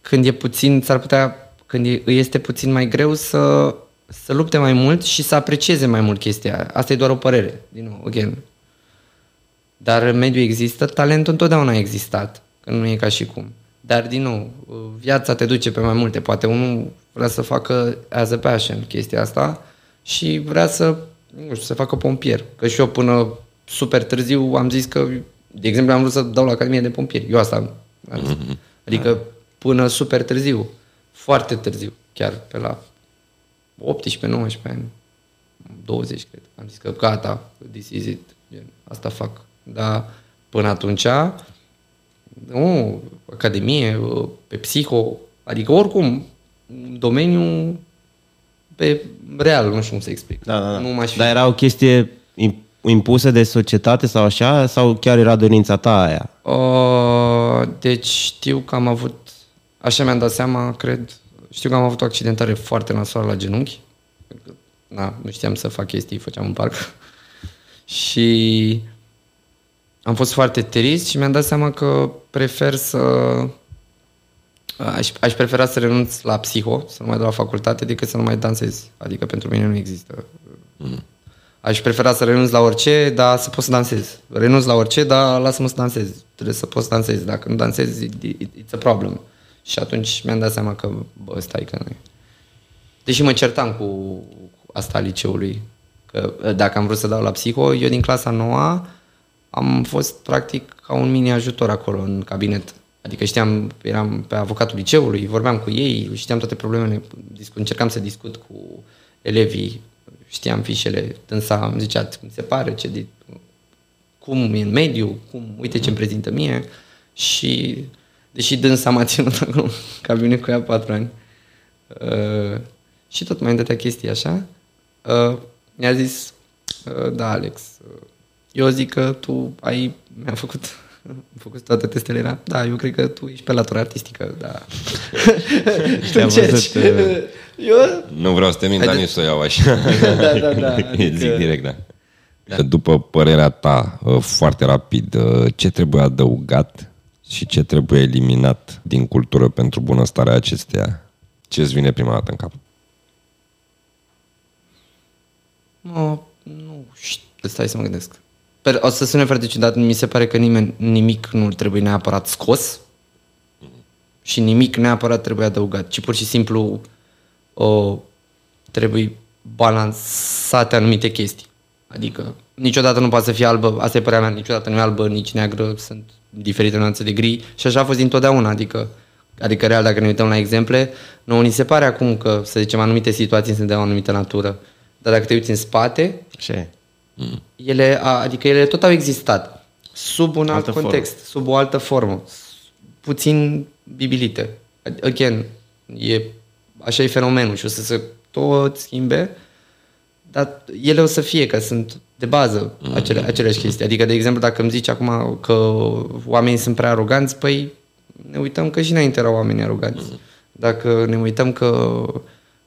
când e puțin, s-ar putea, când e, îi este puțin mai greu să, să lupte mai mult și să aprecieze mai mult chestia aia. Asta e doar o părere, din nou, again. Dar mediul există, talentul întotdeauna a existat, că nu e ca și cum. Dar, din nou, viața te duce pe mai multe. Poate unul vrea să facă as a passion chestia asta și vrea să, nu știu, să facă pompier. Că și eu până super târziu am zis că, de exemplu, am vrut să dau la Academie de Pompieri. Eu asta am am zis. Adică până super târziu, foarte târziu, chiar pe la 18-19 ani, 20, cred. Am zis că gata, this is it, gen, asta fac. Dar până atunci, nu, academie, pe psiho, adică oricum, un domeniu pe real, nu știu cum să explic. Da, da, da. Nu m-aș fi... Dar era o chestie im- impusă de societate sau așa? Sau chiar era dorința ta aia? Uh, deci știu că am avut, așa mi-am dat seama, cred, știu că am avut o accidentare foarte nasoală la genunchi. Na, nu știam să fac chestii, făceam în parc. și am fost foarte trist și mi-am dat seama că prefer să... Aș, aș prefera să renunț la psiho, să nu mai dau la facultate, decât să nu mai dansez. Adică pentru mine nu există. Aș prefera să renunț la orice, dar să pot să dansez. Renunț la orice, dar lasă-mă să dansez. Trebuie să pot să dansez. Dacă nu dansez, it, it, it's a problem. Și atunci mi-am dat seama că, bă, stai că nu e. Deși mă certam cu, cu asta a liceului, că dacă am vrut să dau la psiho, eu din clasa noua am fost practic ca un mini ajutor acolo în cabinet. Adică știam, eram pe avocatul liceului, vorbeam cu ei, știam toate problemele, discu- încercam să discut cu elevii, știam fișele, dânsa îmi zicea cum se pare, ce de, cum e în mediu, cum, uite ce îmi prezintă mie și deși dânsa m-a ținut acolo în cabinet cu ea patru ani uh, și tot mai dădea chestii așa, uh, mi-a zis, uh, da Alex, uh, eu zic că tu ai, mi-a făcut am făcut toate testele, era, da, eu cred că tu ești pe latura artistică, da. tu Te-am încerci. văzut, uh, Eu, Nu vreau să te mint, dar Haide- nici să o iau așa. da, da, da. Adică, Zic direct, da. da. După părerea ta, uh, foarte rapid, uh, ce trebuie adăugat și ce trebuie eliminat din cultură pentru bunăstarea acesteia? Ce îți vine prima dată în cap? Mă, nu știu, stai să mă gândesc. Per, o să sune foarte ciudat, mi se pare că nimeni, nimic nu trebuie neapărat scos și nimic neapărat trebuie adăugat, ci pur și simplu o, trebuie balansate anumite chestii. Adică niciodată nu poate să fie albă, asta e părerea mea, niciodată nu e albă, nici neagră, sunt diferite nuanțe de gri și așa a fost dintotdeauna, adică Adică, real, dacă ne uităm la exemple, nouă ni se pare acum că, să zicem, anumite situații sunt de o anumită natură. Dar dacă te uiți în spate, Așa e. ele, a- adică ele tot au existat. Sub un alt Altă context, formă. sub o altă formă. Puțin bibilite. Again, e, așa e fenomenul și o să se tot schimbe, dar ele o să fie, că sunt de bază acele, aceleași chestii. Adică, de exemplu, dacă îmi zici acum că oamenii sunt prea aroganți, păi ne uităm că și înainte erau oameni aroganți. Dacă ne uităm că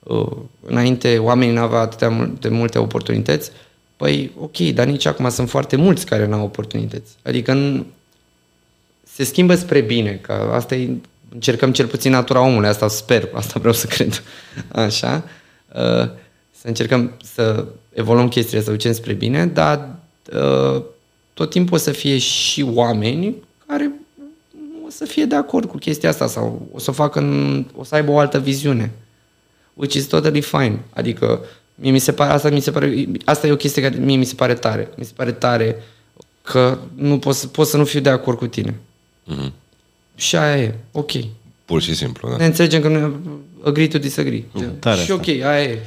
uh, înainte oamenii nu aveau atâtea mul- de multe oportunități, păi ok, dar nici acum sunt foarte mulți care nu au oportunități. Adică în, se schimbă spre bine, că asta e, încercăm cel puțin natura omului, asta sper, asta vreau să cred. Așa. Uh, Să încercăm să evoluăm chestiile, să ducem spre bine, dar uh, tot timpul o să fie și oameni care nu o să fie de acord cu chestia asta sau o să facă, în, o să aibă o altă viziune. Which is totally fine. Adică, mie mi se pare, asta, mi se pare, asta e o chestie care mie mi se pare tare. Mi se pare tare că nu pot, să, pot să nu fiu de acord cu tine. Mhm. Și aia e, ok. Pur și simplu, da. Ne înțelegem că nu agree to disagree. tare și asta. ok, aia e.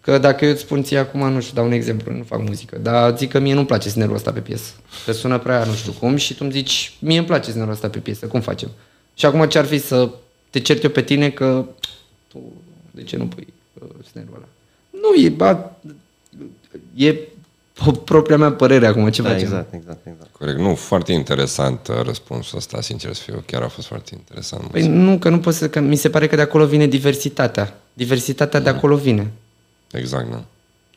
Că dacă eu îți spun ție acum, nu știu, dau un exemplu, nu fac muzică, dar zic că mie nu-mi place snerul ăsta pe piesă. Că sună prea nu știu cum și tu îmi zici, mie îmi place snerul ăsta pe piesă, cum facem? Și acum ce ar fi să te cert eu pe tine că tu, de ce nu pui uh, snerul ăla? Nu, e, ba, e p- propria mea părere acum, ce Da, facem? exact, exact, exact. Corect. Nu, foarte interesant uh, răspunsul ăsta, sincer să fiu. Chiar a fost foarte interesant. Păi nu, că nu pot să, că mi se pare că de acolo vine diversitatea. Diversitatea de acolo vine. Exact, da.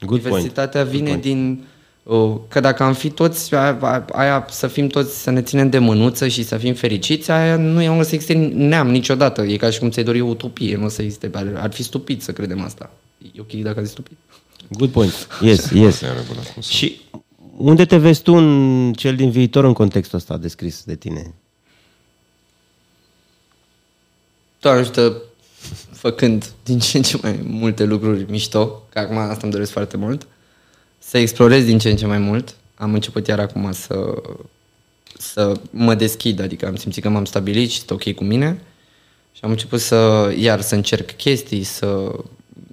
Good point. Diversitatea vine din... uh, Că dacă am fi toți, aia, aia să fim toți, să ne ținem de mânuță și să fim fericiți, aia nu e o să existe neam niciodată. E ca și cum ți-ai dori o utopie, nu o să existe. Ar, ar fi stupid să credem asta. E ok dacă e stupid. Good point. Yes, yes. Asta e în regulă. Cum să- Și unde te vezi tu în cel din viitor în contextul ăsta descris de tine? Doamne ajută, făcând din ce în ce mai multe lucruri mișto, că acum asta îmi doresc foarte mult, să explorez din ce în ce mai mult. Am început iar acum să, să mă deschid, adică am simțit că m-am stabilit și sunt ok cu mine și am început să, iar să încerc chestii, să,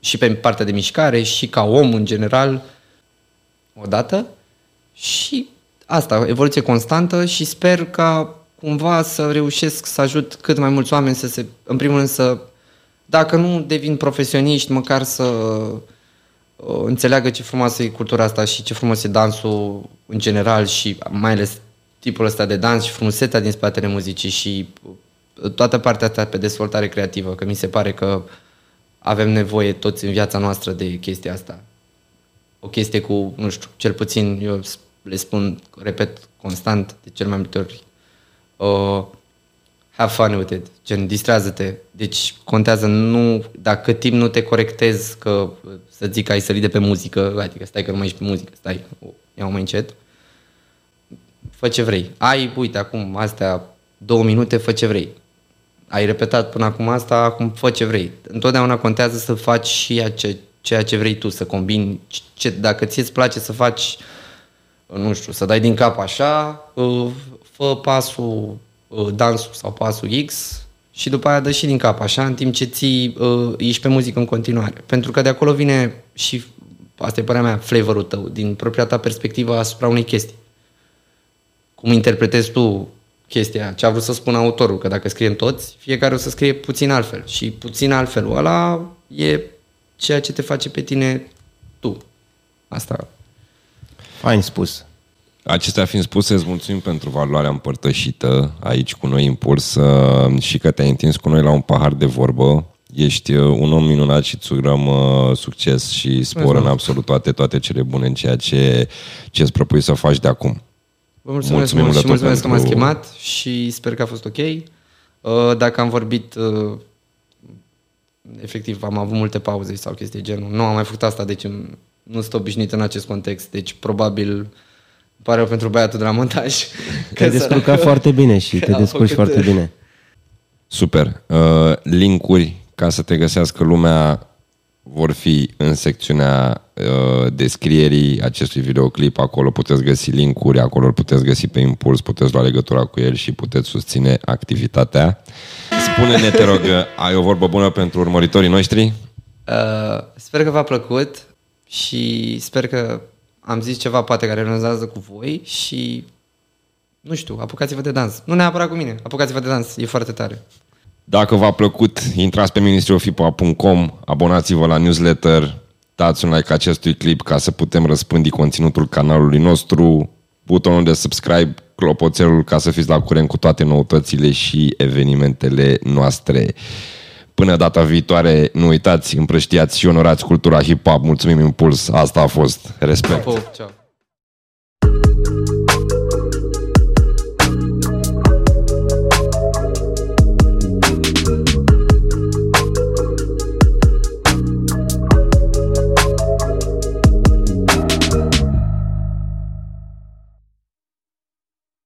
și pe partea de mișcare și ca om în general, odată. Și asta, evoluție constantă și sper ca cumva să reușesc să ajut cât mai mulți oameni să se, în primul rând să, dacă nu devin profesioniști, măcar să uh, înțeleagă ce frumoasă e cultura asta și ce frumos e dansul în general și mai ales tipul ăsta de dans și frumusețea din spatele muzicii și uh, toată partea asta pe dezvoltare creativă, că mi se pare că avem nevoie toți în viața noastră de chestia asta o chestie cu, nu știu, cel puțin eu s- le spun, repet constant, de cel mai multe ori, uh, have fun with it, gen, distrează-te. Deci contează nu, dacă timp nu te corectezi, că uh, să zic că ai sărit de pe muzică, adică stai că nu mai ești pe muzică, stai, o, ia mai încet, fă ce vrei. Ai, uite, acum astea două minute, fă ce vrei. Ai repetat până acum asta, acum fă ce vrei. Întotdeauna contează să faci și ceea ce, ceea ce vrei tu, să combini. Ce, dacă ție îți place să faci, nu știu, să dai din cap așa, uh, fă pasul, uh, dansul sau pasul X și după aia dă și din cap așa, în timp ce ții, uh, ești pe muzică în continuare. Pentru că de acolo vine și, asta e părerea mea, flavorul tău, din propria ta perspectivă asupra unei chestii cum interpretezi tu chestia, ce a vrut să spună autorul, că dacă scriem toți, fiecare o să scrie puțin altfel și puțin altfel ăla e ceea ce te face pe tine tu. Asta. Fain spus. Acestea fiind spuse, îți mulțumim pentru valoarea împărtășită aici cu noi Impuls uh, și că te-ai întins cu noi la un pahar de vorbă. Ești uh, un om minunat și îți urăm uh, succes și spor în absolut toate, toate cele bune în ceea ce, ce îți propui să faci de acum. Vă mulțumesc Mulțumim mult și de tot mulțumesc că m-ați pentru- chemat și sper că a fost ok. Uh, Dacă am vorbit, uh, efectiv am avut multe pauze sau chestii de genul. Nu am mai făcut asta, deci îmi- nu sunt obișnuit în acest context, deci probabil pare rău pentru băiatul de la montaj. Te-ai Că descurcat săracul- foarte bine și te a descurci făcut- foarte bine. Super. Uh, linkuri ca să te găsească lumea vor fi în secțiunea uh, descrierii acestui videoclip. Acolo puteți găsi linkuri, acolo îl puteți găsi pe impuls, puteți lua legătura cu el și puteți susține activitatea. Spune-ne, te rog, ai o vorbă bună pentru urmăritorii noștri? Uh, sper că v-a plăcut și sper că am zis ceva poate care rezonează cu voi și nu știu, apucați-vă de dans. Nu neapărat cu mine, apucați-vă de dans, e foarte tare. Dacă v-a plăcut, intrați pe ministriofipa.com, abonați-vă la newsletter, dați un like acestui clip ca să putem răspândi conținutul canalului nostru, butonul de subscribe, clopoțelul ca să fiți la curent cu toate noutățile și evenimentele noastre. Până data viitoare, nu uitați, împrăștiați și onorați cultura hip-hop. Mulțumim Impuls, asta a fost. Respect! Po, ceau.